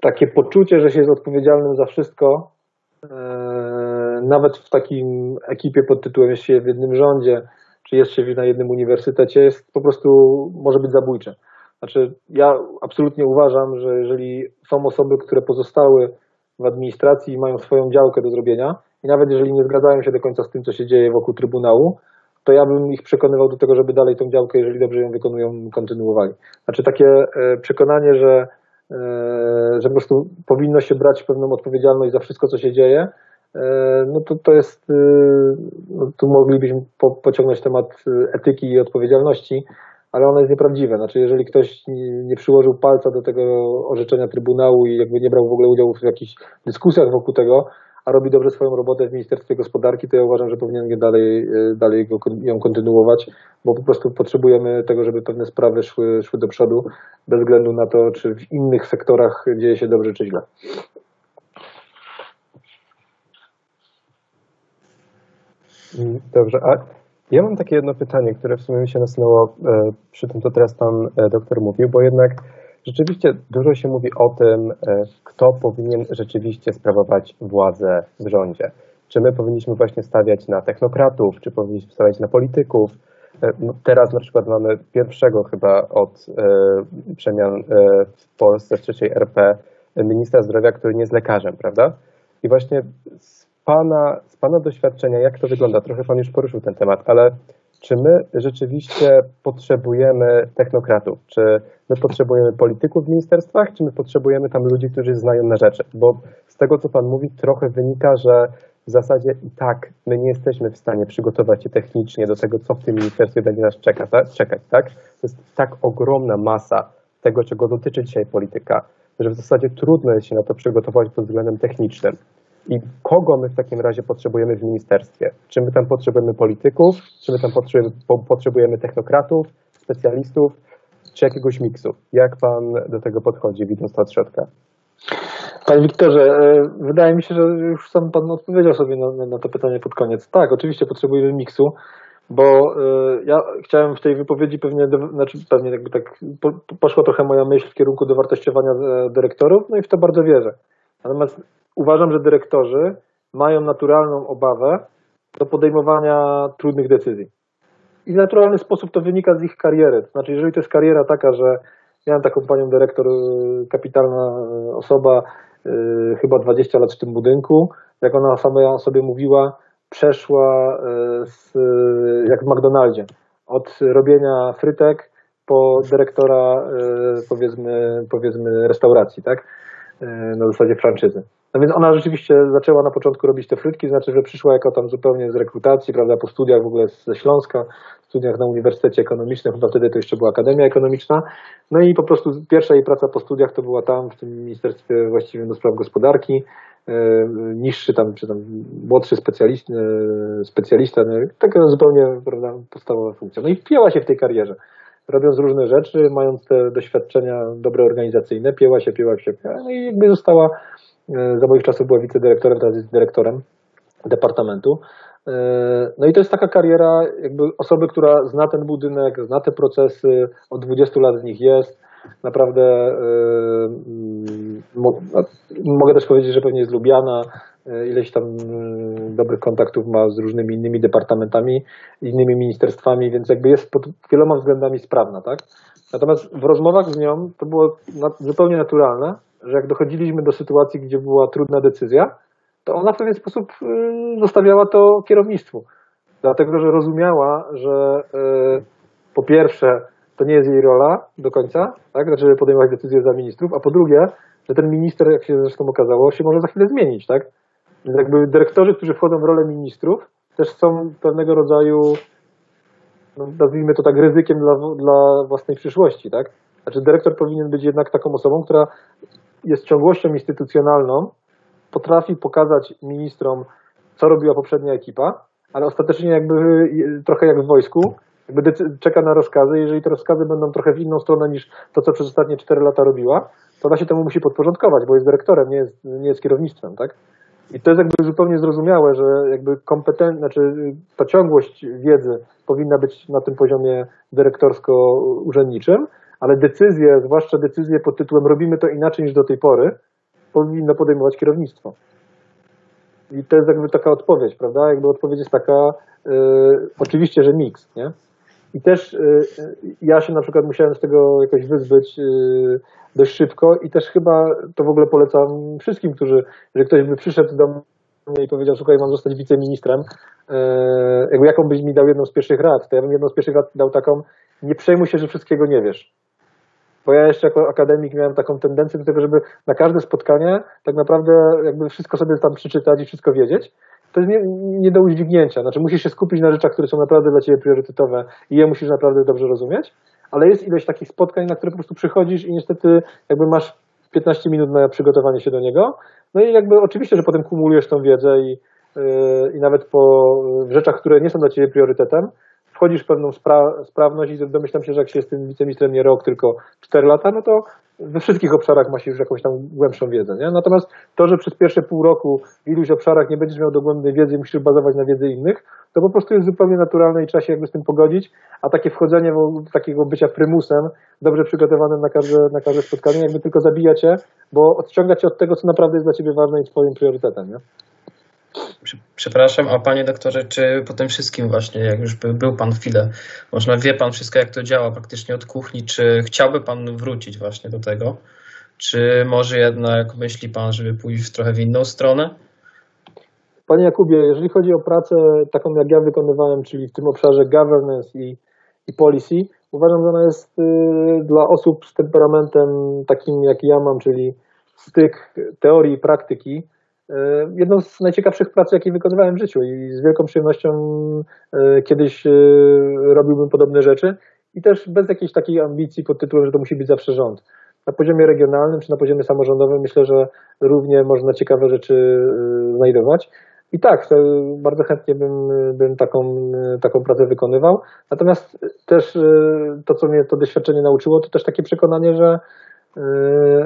takie poczucie, że się jest odpowiedzialnym za wszystko, e, nawet w takim ekipie pod tytułem jest się w jednym rządzie, czy jest się na jednym uniwersytecie, jest po prostu, może być zabójcze. Znaczy, ja absolutnie uważam, że jeżeli są osoby, które pozostały w administracji i mają swoją działkę do zrobienia, i nawet jeżeli nie zgadzają się do końca z tym, co się dzieje wokół Trybunału, to ja bym ich przekonywał do tego, żeby dalej tą działkę, jeżeli dobrze ją wykonują, kontynuowali. Znaczy takie e, przekonanie, że, e, że po prostu powinno się brać pewną odpowiedzialność za wszystko, co się dzieje, e, no to to jest, no tu moglibyśmy po, pociągnąć temat etyki i odpowiedzialności, ale ono jest nieprawdziwe. Znaczy, jeżeli ktoś nie przyłożył palca do tego orzeczenia Trybunału i jakby nie brał w ogóle udziału w jakichś dyskusjach wokół tego, a robi dobrze swoją robotę w Ministerstwie Gospodarki, to ja uważam, że powinien dalej, e, dalej ją kontynuować, bo po prostu potrzebujemy tego, żeby pewne sprawy szły, szły do przodu, bez względu na to, czy w innych sektorach dzieje się dobrze, czy źle. Mm, Dobrze, a ja mam takie jedno pytanie, które w sumie mi się nasunęło e, przy tym, co teraz pan e, doktor mówił, bo jednak rzeczywiście dużo się mówi o tym, e, kto powinien rzeczywiście sprawować władzę w rządzie. Czy my powinniśmy właśnie stawiać na technokratów, czy powinniśmy stawiać na polityków. E, no teraz na przykład mamy pierwszego chyba od e, przemian w Polsce w trzeciej RP ministra zdrowia, który nie jest lekarzem, prawda? I właśnie z pana, z pana doświadczenia, jak to wygląda? Trochę Pan już poruszył ten temat, ale czy my rzeczywiście potrzebujemy technokratów? Czy my potrzebujemy polityków w ministerstwach, czy my potrzebujemy tam ludzi, którzy znają na rzeczy? Bo z tego, co Pan mówi, trochę wynika, że w zasadzie i tak my nie jesteśmy w stanie przygotować się technicznie do tego, co w tym ministerstwie będzie nas czeka, czekać, tak? To jest tak ogromna masa tego, czego dotyczy dzisiaj polityka, że w zasadzie trudno jest się na to przygotować pod względem technicznym. I kogo my w takim razie potrzebujemy w ministerstwie? Czy my tam potrzebujemy polityków, czy my tam potrzebujemy, po- potrzebujemy technokratów, specjalistów, czy jakiegoś miksu? Jak pan do tego podchodzi, widząc to od środka? Panie Wiktorze, e, wydaje mi się, że już sam Pan odpowiedział sobie na, na, to pytanie pod koniec. Tak, oczywiście potrzebujemy miksu, bo e, ja chciałem w tej wypowiedzi pewnie, znaczy pewnie jakby tak po, poszła trochę moja myśl w kierunku dowartościowania e, dyrektorów, no i w to bardzo wierzę. Natomiast uważam, że dyrektorzy mają naturalną obawę do podejmowania trudnych decyzji. I w naturalny sposób to wynika z ich kariery. To znaczy, jeżeli to jest kariera taka, że miałem taką panią dyrektor, e, kapitalna e, osoba, e, chyba 20 lat w tym budynku, jak ona sama sobie mówiła, przeszła e, z, jak w McDonaldzie, od robienia frytek po dyrektora powiedzmy, powiedzmy restauracji, tak? E, Na zasadzie franczyzy. No więc ona rzeczywiście zaczęła na początku robić te frytki, znaczy, że przyszła jako tam zupełnie z rekrutacji, prawda, po studiach w ogóle ze Śląska, studiach na Uniwersytecie Ekonomicznym, chyba wtedy to jeszcze była Akademia Ekonomiczna. No i po prostu pierwsza jej praca po studiach to była tam, w tym Ministerstwie właściwym do spraw gospodarki, e, niższy tam, czy tam młodszy specjalista, specjalista no, taka zupełnie prawda, podstawowa funkcja. No i wpięła się w tej karierze. Robiąc różne rzeczy, mając te doświadczenia dobre organizacyjne, pięła się, pięła się, pięła, no i jakby została, e, za moich czasów była wicedyrektorem, teraz jest dyrektorem departamentu. E, No i to jest taka kariera jakby osoby, która zna ten budynek, zna te procesy, od 20 lat w nich jest. Naprawdę e, no, mogę też powiedzieć, że pewnie jest lubiana, ileś tam mm, dobrych kontaktów ma z różnymi innymi departamentami, innymi ministerstwami, więc jakby jest pod wieloma względami sprawna, tak? Natomiast w rozmowach z nią to było zupełnie naturalne, że jak dochodziliśmy do sytuacji, gdzie była trudna decyzja, to ona w pewien sposób y, zostawiała to kierownictwu. Dlatego, że rozumiała, że y, po pierwsze, to nie jest jej rola do końca, tak? Znaczy, podejmować decyzje za ministrów, a po drugie, że ten minister, jak się zresztą okazało, się może za chwilę zmienić, tak? Więc jakby dyrektorzy, którzy wchodzą w rolę ministrów, też są pewnego rodzaju, no, nazwijmy to tak, ryzykiem dla, dla własnej przyszłości, tak? Znaczy, dyrektor powinien być jednak taką osobą, która jest ciągłością instytucjonalną, potrafi pokazać ministrom, co robiła poprzednia ekipa, ale ostatecznie jakby trochę jak w wojsku, jakby czeka na rozkazy. Jeżeli te rozkazy będą trochę w inną stronę niż to, co przez ostatnie 4 lata robiła, to ona się temu musi podporządkować, bo jest dyrektorem, nie jest, nie jest kierownictwem, tak? I to jest jakby zupełnie zrozumiałe, że jakby kompetent, znaczy y, ta ciągłość wiedzy powinna być na tym poziomie dyrektorsko-urzędniczym, ale decyzje, zwłaszcza decyzje pod tytułem robimy to inaczej niż do tej pory, powinno podejmować kierownictwo. I to jest jakby taka odpowiedź, prawda? Jakby odpowiedź jest taka, y, oczywiście, że miks, nie? I też y, y, ja się na przykład musiałem z tego jakoś wyzbyć y, dość szybko i też chyba to w ogóle polecam wszystkim, którzy, jeżeli ktoś by przyszedł do mnie i powiedział, słuchaj, mam zostać wiceministrem, jakby jaką byś mi dał jedną z pierwszych rad, to ja bym jedną z pierwszych rad dał taką, nie przejmuj się, że wszystkiego nie wiesz. Bo ja jeszcze jako akademik miałem taką tendencję do tego, żeby na każde spotkanie tak naprawdę jakby wszystko sobie tam przeczytać i wszystko wiedzieć. To jest nie, nie do udźwignięcia. Znaczy musisz się skupić na rzeczach, które są naprawdę dla ciebie priorytetowe i je musisz naprawdę dobrze rozumieć. ale jest ileś takich spotkań, na które po prostu przychodzisz i niestety jakby masz 15 minut na przygotowanie się do niego. No i jakby oczywiście, że potem kumulujesz tą wiedzę i, yy, i nawet po w rzeczach, które nie są dla Ciebie priorytetem, wchodzisz w pewną spra sprawność i domyślam się, że jak się jest tym wiceministrem nie rok, tylko 4 lata, no to we wszystkich obszarach masz już jakąś tam głębszą wiedzę. Nie? Natomiast to, że przez pierwsze pół roku w iluś obszarach nie będziesz miał dogłębnej wiedzy i musisz bazować na wiedzy innych, to po prostu jest zupełnie naturalne i trzeba się jakby z tym pogodzić, a takie wchodzenie w takiego bycia prymusem, dobrze przygotowanym na każde, na każde spotkanie, jakby tylko zabija cię, bo odciąga cię od tego, co naprawdę jest dla ciebie ważne i twoim priorytetem. Nie? Przepraszam, a panie doktorze, czy po tym wszystkim właśnie, jak już był pan chwilę, można wie pan wszystko, jak to działa praktycznie od kuchni, czy chciałby pan wrócić właśnie do tego? Czy może jednak myśli pan, żeby pójść trochę w inną stronę? Panie Jakubie, jeżeli chodzi o pracę taką, jak ja wykonywałem, czyli w tym obszarze governance i, i policy, uważam, że ona jest y, dla osób z temperamentem takim, jak ja mam, czyli styk teorii i praktyki, jedną z najciekawszych prac, jakie wykonywałem w życiu i z wielką przyjemnością e, kiedyś e, robiłbym podobne rzeczy i też bez jakiejś takiej ambicji pod tytułem, że to musi być zawsze rząd. Na poziomie regionalnym czy na poziomie samorządowym myślę, że równie można ciekawe rzeczy znajdować. I tak, bardzo chętnie bym, bym taką, taką pracę wykonywał. Natomiast też to, co mnie to doświadczenie nauczyło, to też takie przekonanie, że,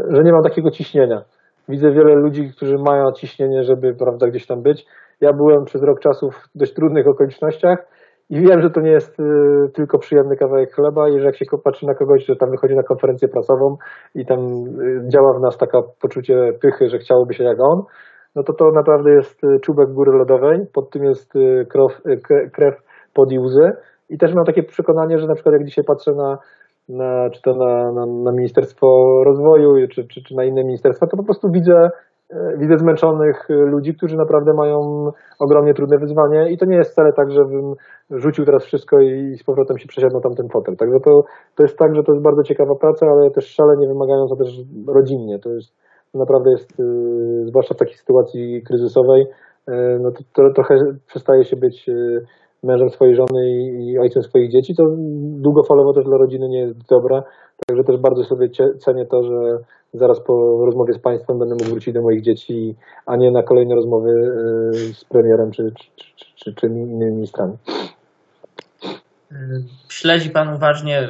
że nie mam takiego ciśnienia Widzę wiele ludzi, którzy mają ciśnienie, żeby prawda, gdzieś tam być. Ja byłem przez rok czasu w dość trudnych okolicznościach i wiem, że to nie jest y, tylko przyjemny kawałek chleba i że jak się patrzy na kogoś, że tam wychodzi na konferencję prasową i tam y, działa w nas taka poczucie pychy, że chciałoby się jak on, no to to naprawdę jest y, czubek góry lodowej, pod tym jest krew, krew pod i łzy. I też mam takie przekonanie, że na przykład jak dzisiaj patrzę na na, czy to na, na, na Ministerstwo Rozwoju, czy, czy, czy na inne ministerstwa, to po prostu widzę, e, widzę zmęczonych ludzi, którzy naprawdę mają ogromnie trudne wyzwanie i to nie jest wcale tak, żebym rzucił teraz wszystko i z powrotem się przesiadł na tamten fotel. Także to, to jest tak, że to jest bardzo ciekawa praca, ale też szalenie wymagająca też rodzinnie. To jest to naprawdę jest, e, zwłaszcza w takiej sytuacji kryzysowej, e, no to, to trochę przestaje się być mężem swojej żony i, ojcem swoich dzieci, to długofalowo też dla rodziny nie jest dobra. Także też bardzo sobie cenię to, że zaraz po rozmowie z Państwem będę mógł wrócić do moich dzieci, a nie na kolejne rozmowy y, z premierem czy, czy, czy, czy, innymi ministrami. Śledzi Pan uważnie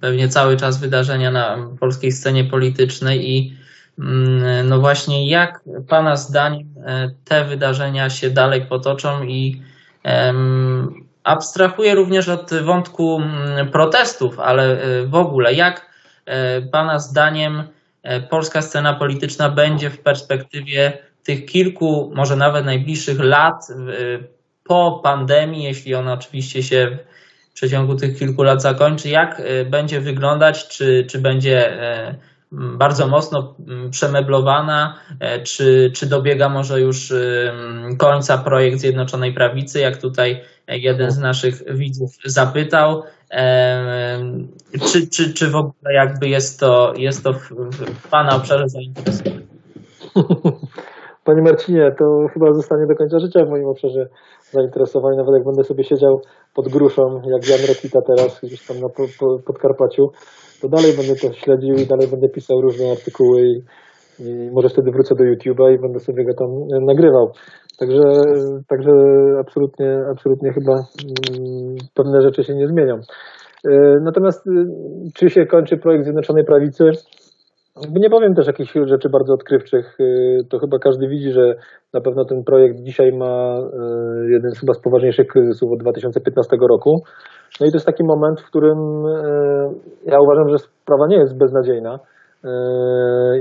pewnie cały czas wydarzenia na polskiej scenie politycznej i mm, no właśnie jak Pana zdaniem e, te wydarzenia się dalej potoczą i Abstrahuję również od wątku mm, protestów, ale e, w ogóle jak e, Pana zdaniem e, polska scena polityczna będzie w perspektywie tych kilku, może nawet najbliższych lat po pandemii, jeśli ona oczywiście się w przeciągu tych kilku lat zakończy, jak będzie wyglądać, czy, czy będzie bardzo mocno przemeblowana, e, czy, czy dobiega może już końca projekt Zjednoczonej Prawicy, jak tutaj jeden z naszych widzów zapytał, czy, czy, czy w ogóle jakby jest to, jest to w Pana obszarze zainteresowania? Panie Marcinie, to chyba zostanie do końca życia w moim obszarze zainteresowań, nawet jak będę sobie siedział pod gruszą, jak Jan Rokita teraz, gdzieś tam na Podkarpaciu, to dalej będę to śledził i dalej będę pisał różne artykuły i, i może wtedy wrócę do YouTube'a i będę sobie go tam e, nagrywał. Także, także absolutnie, absolutnie chyba mm, pewne rzeczy się nie zmienią. E, natomiast y, czy się kończy projekt Zjednoczonej Prawicy? Nie powiem też jakichś rzeczy bardzo odkrywczych. Y, to chyba każdy widzi, że na pewno ten projekt dzisiaj ma jeden chyba z poważniejszych kryzysów od 2015 roku. No i to jest taki moment, w którym e, ja uważam, że sprawa nie jest beznadziejna. E,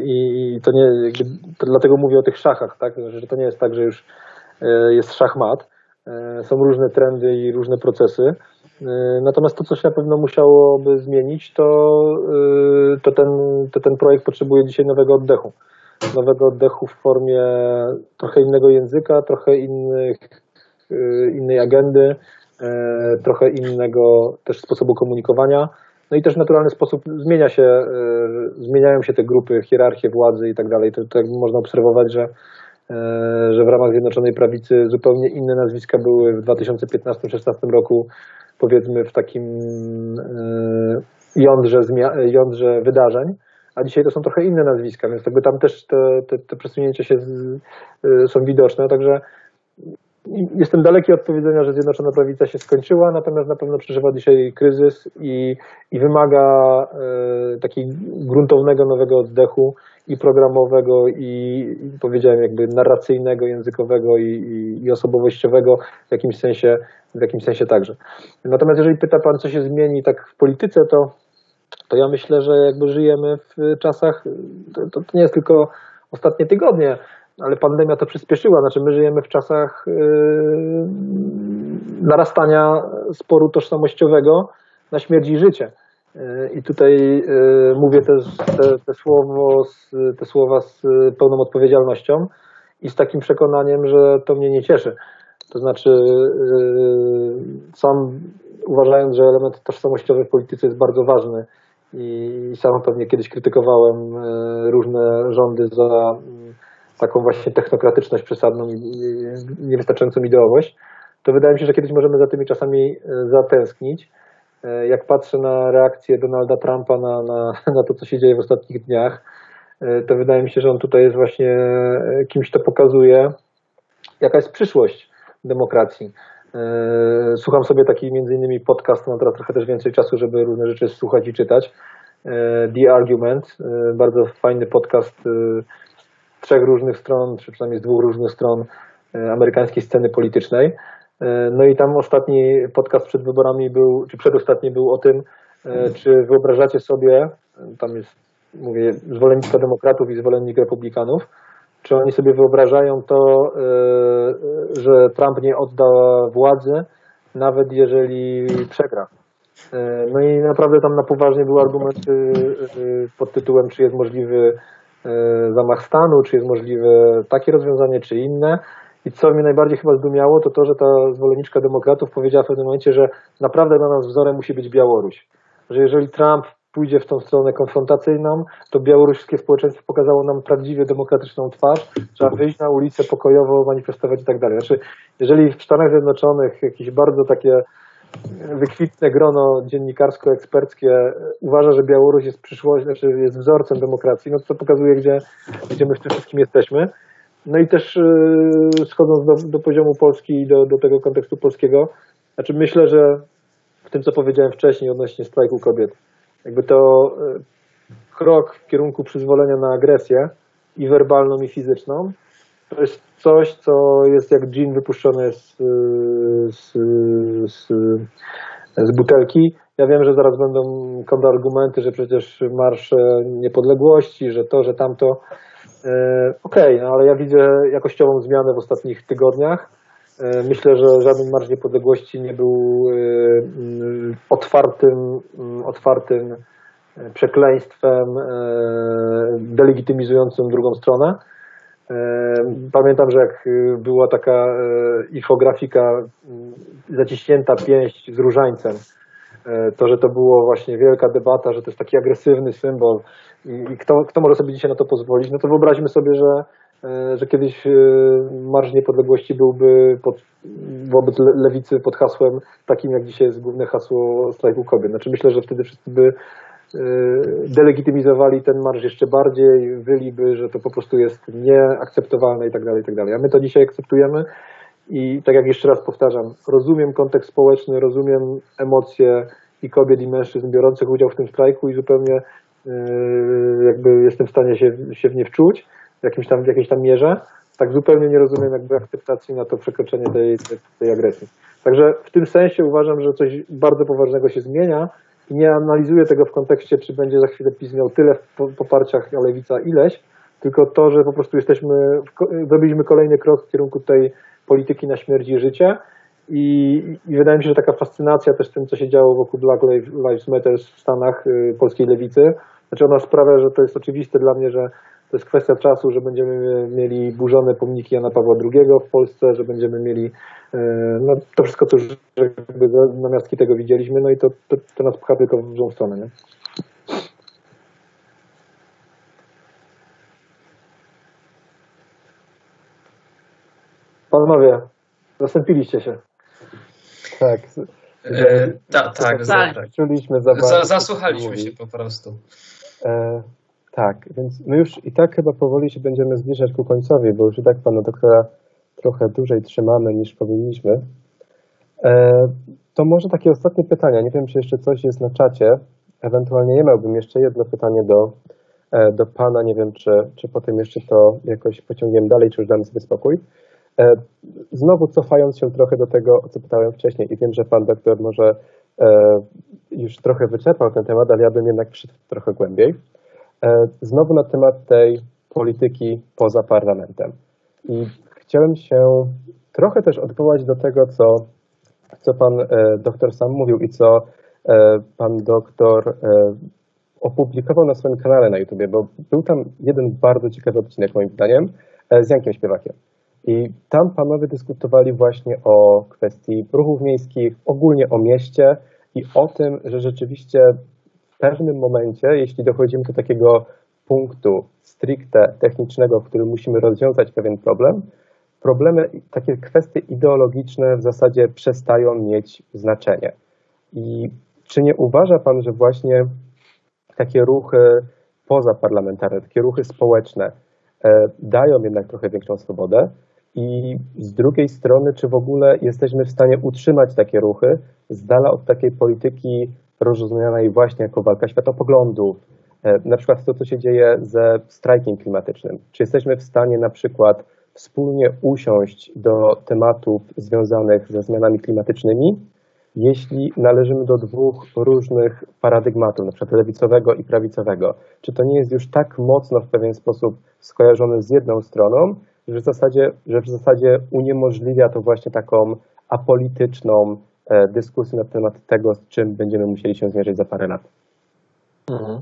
I to nie, dlatego mówię o tych szachach, tak? że to nie jest tak, że już e, jest szachmat. Są różne trendy i różne procesy. Natomiast to, co się na pewno musiałoby zmienić, to, to, ten, to ten projekt potrzebuje dzisiaj nowego oddechu. Nowego oddechu w formie trochę innego języka, trochę innych, innej agendy, trochę innego też sposobu komunikowania. No i też w naturalny sposób zmienia się, e, zmieniają się te grupy, hierarchie władzy i tak dalej. To, to można obserwować, że, e, że w ramach Zjednoczonej Prawicy zupełnie inne nazwiska były w 2015-2016 roku powiedzmy w takim jądrze, jądrze wydarzeń, a dzisiaj to są trochę inne nazwiska, więc jakby tam też te, te, te przesunięcia się z, są widoczne, także Jestem daleki od powiedzenia, że Zjednoczona Prawica się skończyła, natomiast na pewno przeżywa dzisiaj kryzys i, i wymaga e, takiego gruntownego nowego oddechu i programowego, i, i powiedziałem jakby narracyjnego, językowego i, i, i, osobowościowego w jakimś sensie, w jakimś sensie także. Natomiast jeżeli pyta Pan, co się zmieni tak w polityce, to, to ja myślę, że jakby żyjemy w czasach, to, to nie jest tylko ostatnie tygodnie, ale pandemia to przyspieszyła. Znaczy, my żyjemy w czasach yy, narastania sporu tożsamościowego na śmierć i życie. Yy, I tutaj yy, mówię te, te, te, słowo z, te słowa z pełną odpowiedzialnością i z takim przekonaniem, że to mnie nie cieszy. To znaczy, sam uważając, że element tożsamościowy w polityce jest bardzo ważny i sam pewnie kiedyś krytykowałem różne rządy za taką właśnie technokratyczność przesadną i niewystarczającą ideowość, to wydaje mi się, że kiedyś możemy za tymi czasami e, zatęsknić. E, jak patrzę na reakcję Donalda Trumpa na, na, na to, co się dzieje w ostatnich dniach, e, to wydaje mi się, że on tutaj jest właśnie kimś, kto pokazuje, jaka jest przyszłość demokracji. Słucham sobie taki między innymi podcast, mam teraz trochę też więcej czasu, żeby różne rzeczy słuchać i czytać. The Argument, bardzo fajny podcast trzech różnych stron, czy przynajmniej z dwóch różnych stron e, amerykańskiej sceny politycznej. E, no i tam ostatni podcast przed wyborami był, czy przedostatni był o tym, e, czy wyobrażacie sobie, tam jest, mówię, zwolennictwo demokratów i zwolennik republikanów, czy oni sobie wyobrażają to, że Trump nie odda władzy, nawet jeżeli przegra. No i naprawdę tam na poważnie były argumenty pod tytułem, czy jest możliwy zamach stanu, czy jest możliwe takie rozwiązanie, czy inne. I co mnie najbardziej chyba zdumiało, to to, że ta zwolenniczka demokratów powiedziała w pewnym momencie, że naprawdę dla nas wzorem musi być Białoruś. Że jeżeli Trump pójdzie w tą stronę konfrontacyjną, to białoruskie społeczeństwo pokazało nam prawdziwie demokratyczną twarz. Trzeba wyjść na ulicę pokojowo, manifestować i tak dalej. Znaczy, jeżeli w Stanach Zjednoczonych jakieś bardzo takie wykwitne grono dziennikarsko-eksperckie uważa, że Białoruś jest przyszłość, znaczy jest wzorcem demokracji, no to pokazuje, gdzie, gdzie my w tym wszystkim jesteśmy. No i też yy, schodząc do, do poziomu Polski i do, do tego kontekstu polskiego, znaczy myślę, że w tym, co powiedziałem wcześniej odnośnie strajku kobiet, jakby to yy, krok w kierunku przyzwolenia na agresję i werbalną, i fizyczną, to jest coś, co jest jak gin wypuszczony z, z, z, z butelki. Ja wiem, że zaraz będą kontrargumenty, że przecież Marsz Niepodległości, że to, że tamto. E, okej, okay, no ale ja widzę jakościową zmianę w ostatnich tygodniach. E, myślę, że żaden Marsz Niepodległości nie był e, otwartym, otwartym przekleństwem delegitymizującym drugą stronę. Pamiętam, że jak y, była taka e, infografika mm, zaciśnięta pięść z różańcem, e, to, że to było właśnie wielka debata, że to jest taki agresywny symbol i, kto, kto może sobie dzisiaj na to pozwolić, no to wyobraźmy sobie, że, e, że kiedyś Marsz Niepodległości byłby pod, wobec lewicy pod hasłem takim, jak dzisiaj jest główne hasło strajku kobiet. Znaczy myślę, że wtedy wszyscy by delegitymizowali ten marsz jeszcze bardziej, wyliby, że to po prostu jest nieakceptowalne i tak dalej, i tak dalej. A my to dzisiaj akceptujemy i tak jak jeszcze raz powtarzam, rozumiem kontekst społeczny, rozumiem emocje i kobiet, i mężczyzn biorących udział w tym strajku i zupełnie y, jakby jestem w stanie się, się w nie wczuć w, jakimś tam, w jakiejś tam mierze. Tak zupełnie nie rozumiem jakby akceptacji na to przekroczenie tej, tej, tej agresji. Także w tym sensie uważam, że coś bardzo poważnego się zmienia, nie analizuję tego w kontekście, czy będzie za chwilę PiS miał tyle w poparciach, a Lewica ileś, tylko to, że po prostu jesteśmy, zrobiliśmy kolejny krok w kierunku tej polityki na śmierć i życie i, i wydaje mi się, że taka fascynacja też tym, co się działo wokół Black Lives Matter w Stanach y, polskiej lewicy, znaczy ona sprawia, że to jest oczywiste dla mnie, że to jest kwestia czasu, że będziemy mieli burzone pomniki Jana Pawła II w Polsce, że będziemy mieli e, no, to wszystko, co już jakby namiastki tego widzieliśmy, no i to, to, to nas pcha tylko w złą stronę. Nie? Panowie, zastąpiliście się. Tak. E, ta, tak, Tak. zasłuchaliśmy się po prostu. E, tak, więc my już i tak chyba powoli się będziemy zbliżać ku końcowi, bo już i tak pana doktora trochę dłużej trzymamy niż powinniśmy. E, to może takie ostatnie pytania. Nie wiem, czy jeszcze coś jest na czacie. Ewentualnie ja miałbym jeszcze jedno pytanie do, e, do pana. Nie wiem, czy, czy potem jeszcze to jakoś pociągniemy dalej, czy już damy sobie spokój. E, Znowu cofając się trochę do tego, o co pytałem wcześniej i wiem, że pan doktor może e, już trochę wyczerpał ten temat, ale ja bym jednak wszedł trochę głębiej. E, Znowu na temat tej polityki poza parlamentem. I chciałem się trochę też odwołać do tego, co, co pan e, doktor sam mówił i co e, pan doktor opublikował na swoim kanale na YouTubie, bo był tam jeden bardzo ciekawy odcinek moim zdaniem z Jankiem Śpiewakiem. I tam panowie dyskutowali właśnie o kwestii ruchów miejskich, ogólnie o mieście i o tym, że rzeczywiście pewnym momencie, jeśli dochodzimy do takiego punktu stricte technicznego, w którym musimy rozwiązać pewien problem, problemy, takie kwestie ideologiczne w zasadzie przestają mieć znaczenie. I czy nie uważa Pan, że właśnie takie ruchy pozaparlamentarne, takie ruchy społeczne e, dają jednak trochę większą swobodę? I z drugiej strony, czy w ogóle jesteśmy w stanie utrzymać takie ruchy z dala od takiej polityki rozumianej właśnie jako walka światopoglądów, e, na przykład to, co się dzieje ze strajkiem klimatycznym. Czy jesteśmy w stanie na przykład wspólnie usiąść do tematów związanych ze zmianami klimatycznymi, jeśli należymy do dwóch różnych paradygmatów, na przykład lewicowego i prawicowego? Czy to nie jest już tak mocno w pewien sposób skojarzone z jedną stroną, że w zasadzie, że w zasadzie uniemożliwia to właśnie taką apolityczną e, dyskusję na temat tego, z czym będziemy musieli się zmierzyć za parę lat? Mhm.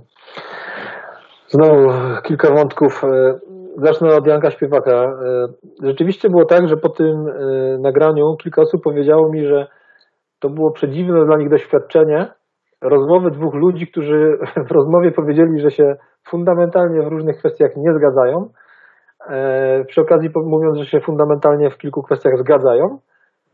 Znowu kilka wątków. E, Zacznę od Janka Śpiewaka. E, Rzeczywiście było tak, że po tym nagraniu kilka osób powiedziało mi, że to było przedziwne dla nich doświadczenie rozmowy dwóch ludzi, którzy w rozmowie powiedzieli, że się fundamentalnie w różnych kwestiach nie zgadzają. Przy okazji mówiąc, że się fundamentalnie w kilku kwestiach zgadzają,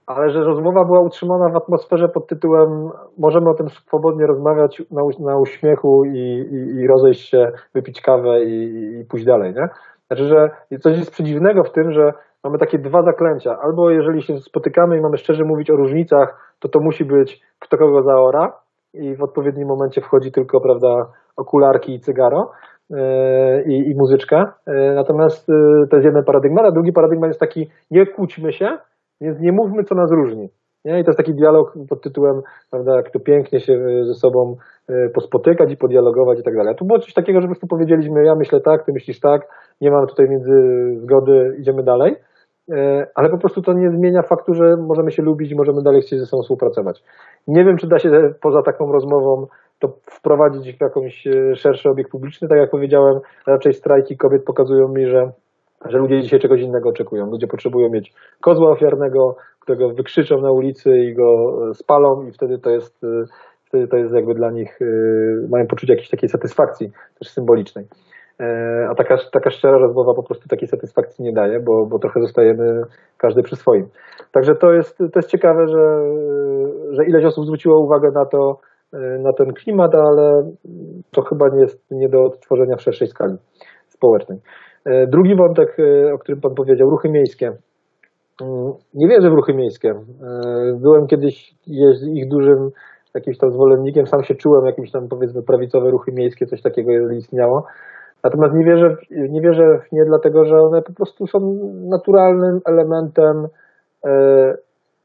ale że rozmowa była utrzymana w atmosferze pod tytułem możemy o tym swobodnie rozmawiać na, na uśmiechu i, i, i rozejść się, wypić kawę i, i pójść dalej, nie? Znaczy, że coś jest przedziwnego w tym, że mamy takie dwa zaklęcia. Albo jeżeli się spotykamy i mamy szczerze mówić o różnicach, to to musi być kto kogo zaora i w odpowiednim momencie wchodzi tylko, prawda, okularki i cygaro e, i, i muzyczka. E, Natomiast e, to jest jeden paradygmat, a drugi paradygmat jest taki, nie kłóćmy się, więc nie mówmy, co nas różni. Nie? I to jest taki dialog pod tytułem, prawda, jak to pięknie się e, ze sobą e, pospotykać i podialogować i tak dalej. Tu było coś takiego, że po prostu powiedzieliśmy, ja myślę tak, ty myślisz tak, nie mam tutaj między zgody, idziemy dalej. E, Ale po prostu to nie zmienia faktu, że możemy się lubić i możemy dalej chcieć ze sobą współpracować. Nie wiem, czy da się poza taką rozmową to wprowadzić w jakąś szerszy obieg publiczny. Tak jak powiedziałem, raczej strajki kobiet pokazują mi, że że ludzie dzisiaj czegoś innego oczekują. Ludzie potrzebują mieć kozła ofiarnego, którego wykrzyczą na ulicy i go e, spalą i wtedy to jest, e, wtedy to jest jakby dla nich, e, mają poczucie jakiejś takiej satysfakcji, też symbolicznej. A taka, taka szczera rozmowa po prostu takiej satysfakcji nie daje, bo, bo trochę zostajemy każdy przy swoim. Także to jest, to jest ciekawe, że, że ileś osób zwróciło uwagę na to, na ten klimat, ale to chyba nie jest nie do odtworzenia w szerszej skali społecznej. E, Drugi wątek, e, o którym Pan powiedział, ruchy miejskie. Mm, Nie wierzę w ruchy miejskie. E, Byłem kiedyś ich dużym jakimś tam zwolennikiem, sam się czułem jakimś tam powiedzmy prawicowe ruchy miejskie, coś takiego istniało. Natomiast nie wierzę, w, nie wierzę w nie dlatego, że one po prostu są naturalnym elementem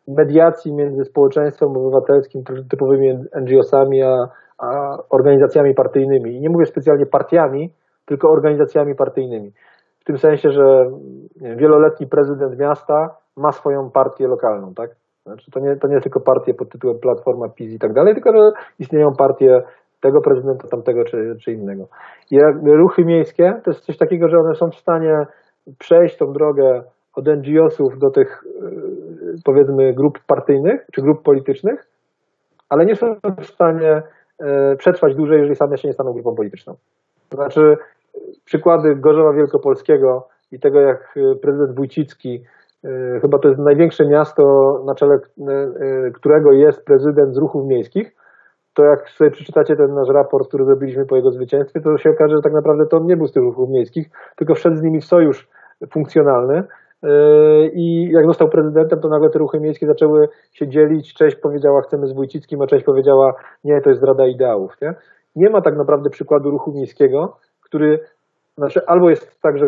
mediacji między społeczeństwem obywatelskim, typowymi NGO-sami, a, a organizacjami partyjnymi. I nie mówię specjalnie partiami, tylko organizacjami partyjnymi. W tym sensie, że wieloletni prezydent miasta ma swoją partię lokalną, tak? Znaczy to nie, to nie tylko partie pod tytułem Platforma, PiS i tak dalej, tylko że istnieją partie tego prezydenta, tamtego czy, czy innego. I ruchy miejskie to jest coś takiego, że one są w stanie przejść tą drogę od NGO-sów do tych yy, powiedzmy grup partyjnych czy grup politycznych, ale nie są w stanie e, przetrwać dłużej, jeżeli same się nie staną grupą polityczną. To znaczy przykłady Gorzowa Wielkopolskiego i tego, jak e, prezydent Wójcicki e, chyba to jest największe miasto, na czele którego jest prezydent z ruchów miejskich, to jak sobie przeczytacie ten nasz raport, który zrobiliśmy po jego zwycięstwie, to się okaże, że tak naprawdę to on nie był z tych ruchów miejskich, tylko wszedł z nimi w sojusz funkcjonalny. I jak został prezydentem, to nagle te ruchy miejskie zaczęły się dzielić. Część powiedziała, chcemy z Wójcickim, a część powiedziała, nie, to jest zdrada ideałów. Nie, nie ma tak naprawdę przykładu ruchu miejskiego, który, znaczy albo jest tak, że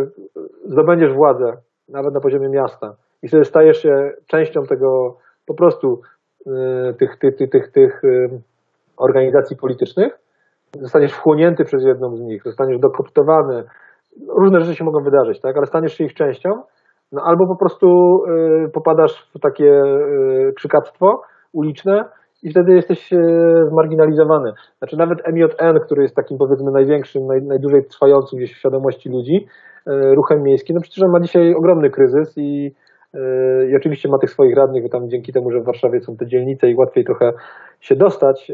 zdobędziesz władzę, nawet na poziomie miasta, i wtedy stajesz się częścią tego po prostu tych, tych, tych, tych, tych organizacji politycznych, zostaniesz wchłonięty przez jedną z nich, zostaniesz dokoptowany, różne rzeczy się mogą wydarzyć, tak, ale staniesz się ich częścią, no albo po prostu y, popadasz w takie y, krzykactwo uliczne i wtedy jesteś y, zmarginalizowany. Znaczy nawet MJN, który jest takim powiedzmy największym, naj, najdłużej trwającym gdzieś w świadomości ludzi, ruchem miejskim, no przecież on ma dzisiaj ogromny kryzys i i oczywiście ma tych swoich radnych, bo tam dzięki temu, że w Warszawie są te dzielnice i łatwiej trochę się dostać,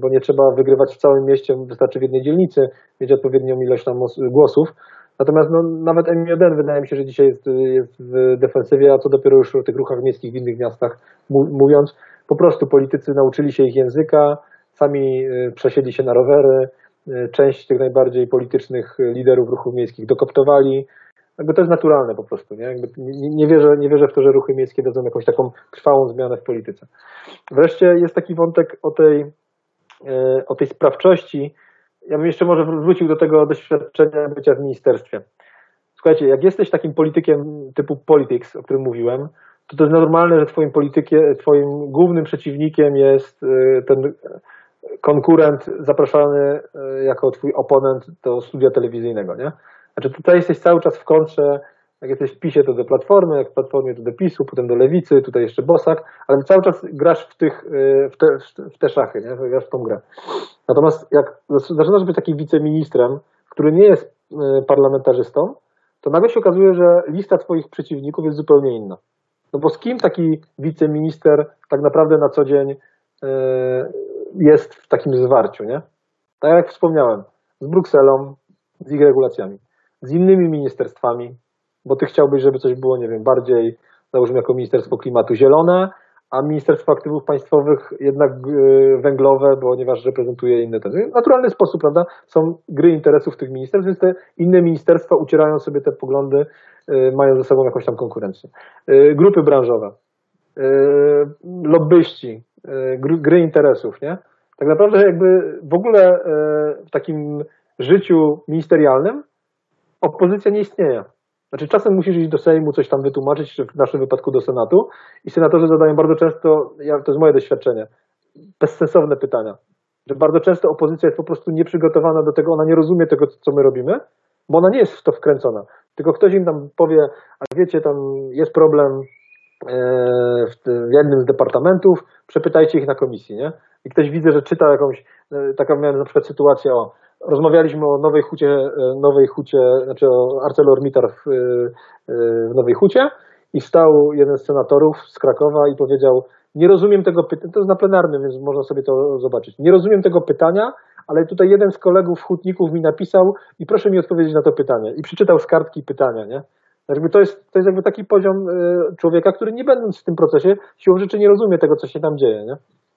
bo nie trzeba wygrywać w całym mieście, wystarczy w jednej dzielnicy mieć odpowiednią ilość tam głosów. Natomiast no, nawet M1 wydaje mi się, że dzisiaj jest, jest w defensywie, a co dopiero już o tych ruchach miejskich w innych miastach mówiąc. Po prostu politycy nauczyli się ich języka, sami przesiedli się na rowery, część tych najbardziej politycznych liderów ruchów miejskich dokoptowali, jakby to jest naturalne po prostu. Nie? nie, nie, wierzę, nie wierzę w to, że ruchy miejskie dadzą jakąś taką trwałą zmianę w polityce. Wreszcie jest taki wątek o tej, e, o tej sprawczości. Ja bym jeszcze może wrócił do tego doświadczenia bycia w ministerstwie. Słuchajcie, jak jesteś takim politykiem typu politics, o którym mówiłem, to to jest normalne, że twoim twoim głównym przeciwnikiem jest e, ten konkurent zapraszany e, jako twój oponent do studia telewizyjnego, nie? Znaczy tutaj jesteś cały czas w kontrze, jak jesteś w PiSie to do Platformy, jak w Platformie to do PiSu, potem do Lewicy, tutaj jeszcze Bosak, ale cały czas grasz w, tych, y, w, te, w te szachy, nie? grasz w tą grę. Natomiast jak zaczynasz być takim wiceministrem, który nie jest y, parlamentarzystą, to nagle się okazuje, że lista twoich przeciwników jest zupełnie inna. No bo z kim taki wiceminister tak naprawdę na co dzień y, jest w takim zwarciu, nie? Tak jak wspomniałem, z Brukselą, z ich regulacjami z innymi ministerstwami, bo ty chciałbyś, żeby coś było, nie wiem, bardziej, załóżmy jako Ministerstwo Klimatu zielone, a Ministerstwo Aktywów Państwowych jednak e, węglowe, ponieważ reprezentuje inne te. W naturalny sposób, prawda? Są gry interesów tych ministerstw, więc te inne ministerstwa ucierają sobie te poglądy, e, mają ze sobą jakąś tam konkurencję. E, grupy branżowe, lobbyści, gry interesów, nie? Tak naprawdę jakby w ogóle w takim życiu ministerialnym opozycja nie istnieje. Znaczy czasem musisz iść do Sejmu, coś tam wytłumaczyć, czy w naszym wypadku do Senatu i senatorzy zadają bardzo często, ja, to jest moje doświadczenie, bezsensowne pytania. Że bardzo często opozycja jest po prostu nieprzygotowana do tego, ona nie rozumie tego, co my robimy, bo ona nie jest w to wkręcona. Tylko ktoś im tam powie, a wiecie, tam jest problem e, w jednym z departamentów, przepytajcie ich na komisji, nie? I ktoś widzę, że czyta jakąś, e, taka miałem na przykład sytuację o Rozmawialiśmy o Nowej Hucie, e, Nowej Hucie znaczy o ArcelorMittal w, e, e, w Nowej Hucie i wstał jeden z senatorów z Krakowa i powiedział, nie rozumiem tego pytania, to jest na plenarnym, więc można sobie to zobaczyć. Nie rozumiem tego pytania, ale tutaj jeden z kolegów hutników mi napisał i proszę mi odpowiedzieć na to pytanie. I przeczytał z kartki pytania, nie? Jakby to, jest, to jest jakby taki poziom człowieka, który nie będąc w tym procesie, siłą rzeczy nie rozumie tego, co się tam dzieje, nie?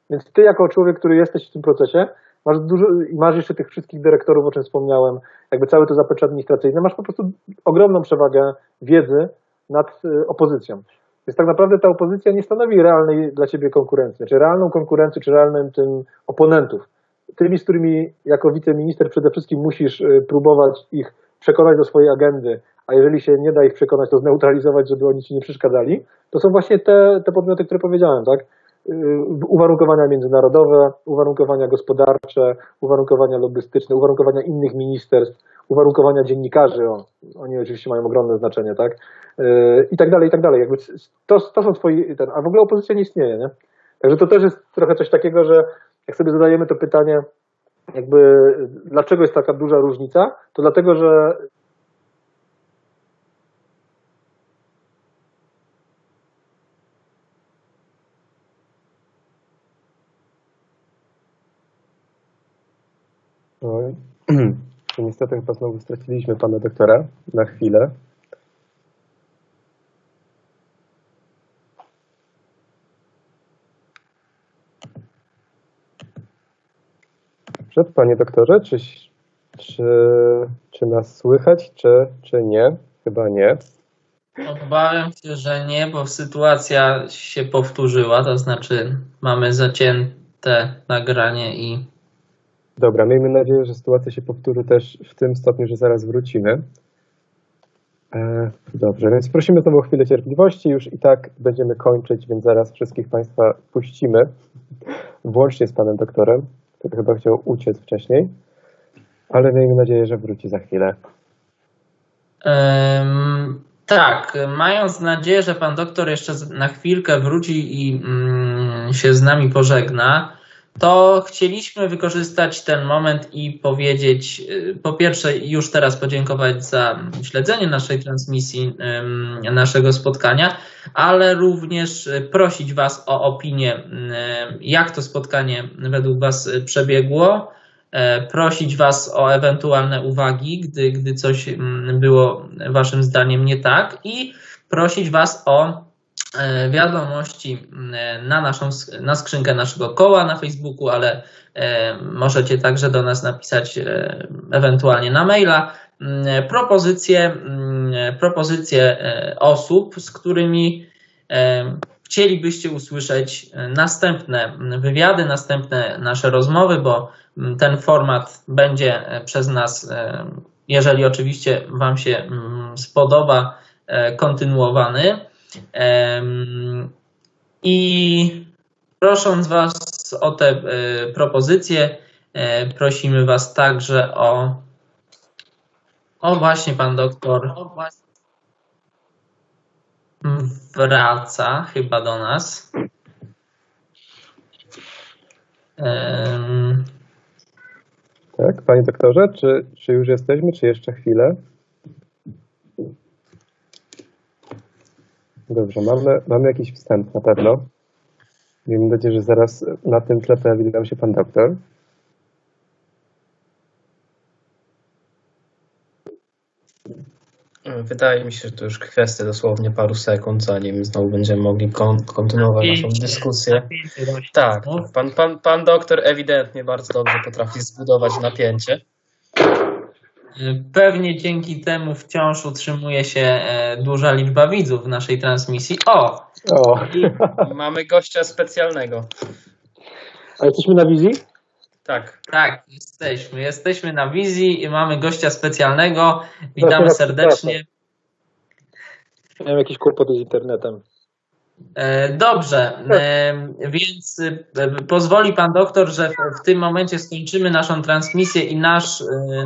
Więc ty jako człowiek, który jesteś w tym procesie, masz dużo, masz jeszcze tych wszystkich dyrektorów, o czym wspomniałem, jakby całe to zaplecze administracyjne, masz po prostu ogromną przewagę wiedzy nad y, opozycją. Więc tak naprawdę ta opozycja nie stanowi realnej dla ciebie konkurencji, czy realną konkurencję, czy realnym tym oponentów. Tymi, z którymi jako wiceminister przede wszystkim musisz y, próbować ich przekonać do swojej agendy, a jeżeli się nie da ich przekonać, to zneutralizować, żeby oni ci nie przeszkadzali, to są właśnie te, te podmioty, które powiedziałem, tak? Y, uwarunkowania międzynarodowe, uwarunkowania gospodarcze, uwarunkowania lobbystyczne, uwarunkowania innych ministerstw, uwarunkowania dziennikarzy, o, oni oczywiście mają ogromne znaczenie, tak? Y, I tak dalej, i tak dalej. Jakby to, to są twoi, ten, a w ogóle opozycja nie istnieje, nie? Także to też jest trochę coś takiego, że jak sobie zadajemy to pytanie, jakby dlaczego jest taka duża różnica, to dlatego, że Niestety chyba znowu straciliśmy pana doktora na chwilę. Przed panie doktorze, czy, czy, czy nas słychać, czy, czy nie? Chyba nie. Obawiam się, że nie, bo sytuacja się powtórzyła, to znaczy mamy zacięte nagranie i Dobra, miejmy nadzieję, że sytuacja się powtórzy też w tym stopniu, że zaraz wrócimy. E, dobrze, więc prosimy znowu o chwilę cierpliwości. Już i tak będziemy kończyć, więc zaraz wszystkich Państwa puścimy, włącznie z Panem doktorem, który chyba chciał uciec wcześniej, ale miejmy nadzieję, że wróci za chwilę. Ym, tak, mając nadzieję, że pan doktor jeszcze na chwilkę wróci i mm, się z nami pożegna, to chcieliśmy wykorzystać ten moment i powiedzieć, y, po pierwsze, już teraz podziękować za śledzenie naszej transmisji, naszego spotkania, ale również prosić Was o opinię, ym, jak to spotkanie według Was przebiegło prosić Was o ewentualne uwagi, gdy, gdy coś było Waszym zdaniem nie tak i prosić Was o wiadomości mm, na naszą na skrzynkę naszego koła na Facebooku, ale e, możecie także do nas napisać ewentualnie na maila mm, propozycje, propozycje osób, z którymi chcielibyście usłyszeć następne wywiady, następne nasze rozmowy, bo ten format będzie e, przez nas, e, jeżeli oczywiście Wam się mm, spodoba, e, kontynuowany. I prosząc Was o te propozycje, prosimy Was także o. O, właśnie pan doktor wraca chyba do nas. Tak, panie doktorze, czy, czy już jesteśmy, czy jeszcze chwilę? Dobrze, mamy, mamy jakiś wstęp na pewno. Miejmy nadzieję, że zaraz na tym tle pojawi nam się pan doktor. Wydaje mi się, że to już kwestia dosłownie paru sekund, zanim znowu będziemy mogli kon kontynuować naszą dyskusję. Tak, pan, pan, pan doktor ewidentnie bardzo dobrze potrafi zbudować napięcie. Pewnie dzięki temu wciąż utrzymuje się e, duża liczba widzów w naszej transmisji. O! o. Mamy gościa specjalnego. A jesteśmy na wizji? Tak. Tak, jesteśmy. Jesteśmy na wizji i mamy gościa specjalnego. Witamy serdecznie. Miałem jakieś kłopoty z internetem. E, dobrze, e, więc e, pozwoli pan doktor, że w tym momencie skończymy naszą transmisję i nasz,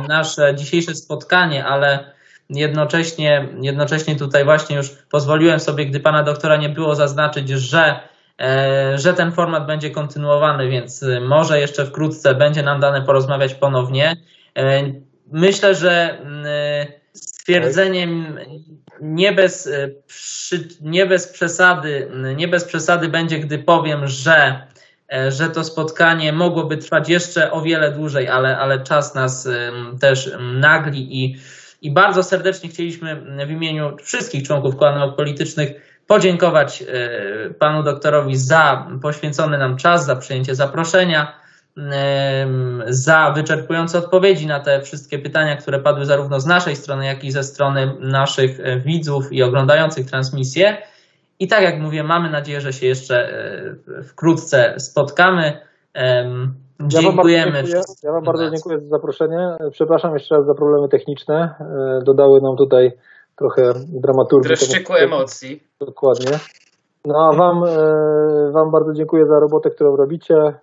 nasze dzisiejsze spotkanie, ale jednocześnie, jednocześnie tutaj właśnie już pozwoliłem sobie, gdy pana doktora nie było, zaznaczyć, że że ten format będzie kontynuowany, więc może jeszcze wkrótce będzie nam dane porozmawiać ponownie. Myślę, że y, stwierdzeniem nie bez, y, nie bez przesady, nie bez przesady będzie, gdy powiem, że, e, że to spotkanie mogłoby trwać jeszcze o wiele dłużej, ale, ale czas nas też nagli i, i bardzo serdecznie chcieliśmy w imieniu wszystkich członków koła politycznych podziękować e, panu doktorowi za poświęcony nam czas, za przyjęcie zaproszenia, za wyczerpujące odpowiedzi na te wszystkie pytania, które padły zarówno z naszej strony, jak i ze strony naszych e, widzów i oglądających transmisję. I tak jak mówię, mamy nadzieję, że się jeszcze e, wkrótce spotkamy. Dziękujemy. Ja wam, dziękuję. Ja wam bardzo dziękuję za zaproszenie. Przepraszam jeszcze raz za problemy techniczne. Dodały nam tutaj trochę dramaturgii. Dreszczyku emocji. Dokładnie. No a wam, e, wam bardzo dziękuję za robotę, którą robicie. E,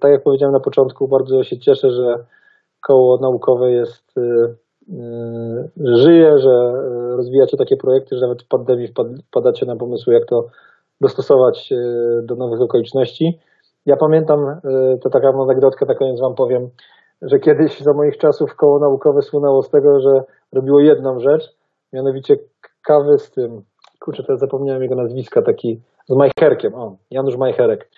tak jak powiedziałem na początku, bardzo się cieszę, że koło naukowe jest, e, żyje, że rozwijacie takie projekty, że nawet w pandemii wpadacie na pomysły, jak to dostosować do nowych okoliczności. Ja pamiętam, to taka anegdotka, na koniec wam powiem, że kiedyś za moich czasów koło naukowe słynęło z tego, że robiło jedną rzecz, mianowicie kawy z tym, kurczę, teraz zapomniałem jego nazwiska, taki z Majcherkiem, o, Janusz Majcherek.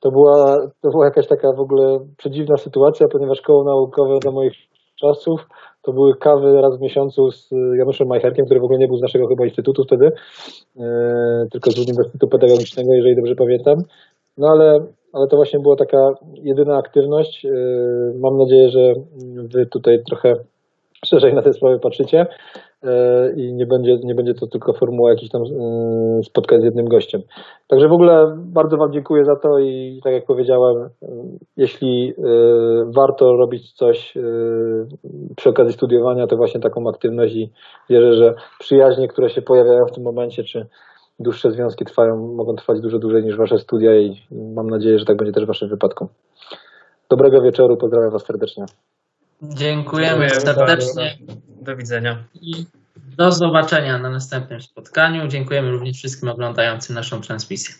To była, to była jakaś taka w ogóle przedziwna sytuacja, ponieważ koło naukowe do moich czasów to były kawy raz w miesiącu z Januszem Majcherkiem, który w ogóle nie był z naszego chyba instytutu wtedy, e, tylko z Uniwersytetu Pedagogicznego, jeżeli dobrze pamiętam. No ale ale to właśnie była taka jedyna aktywność. Mam nadzieję, że Wy tutaj trochę szerzej na te sprawy patrzycie i nie będzie, nie będzie to tylko formuła jakichś tam spotkań z jednym gościem. Także w ogóle bardzo Wam dziękuję za to i tak jak powiedziałem, jeśli warto robić coś przy okazji studiowania, to właśnie taką aktywność i wierzę, że przyjaźnie, które się pojawiają w tym momencie, czy dłuższe związki trwają, mogą trwać dużo dłużej niż Wasze studia i mam nadzieję, że tak będzie też Waszym wypadku. Dobrego wieczoru, pozdrawiam Was serdecznie. Dziękujemy serdecznie. Do widzenia. I do zobaczenia na następnym spotkaniu. Dziękujemy również wszystkim oglądającym naszą transmisję.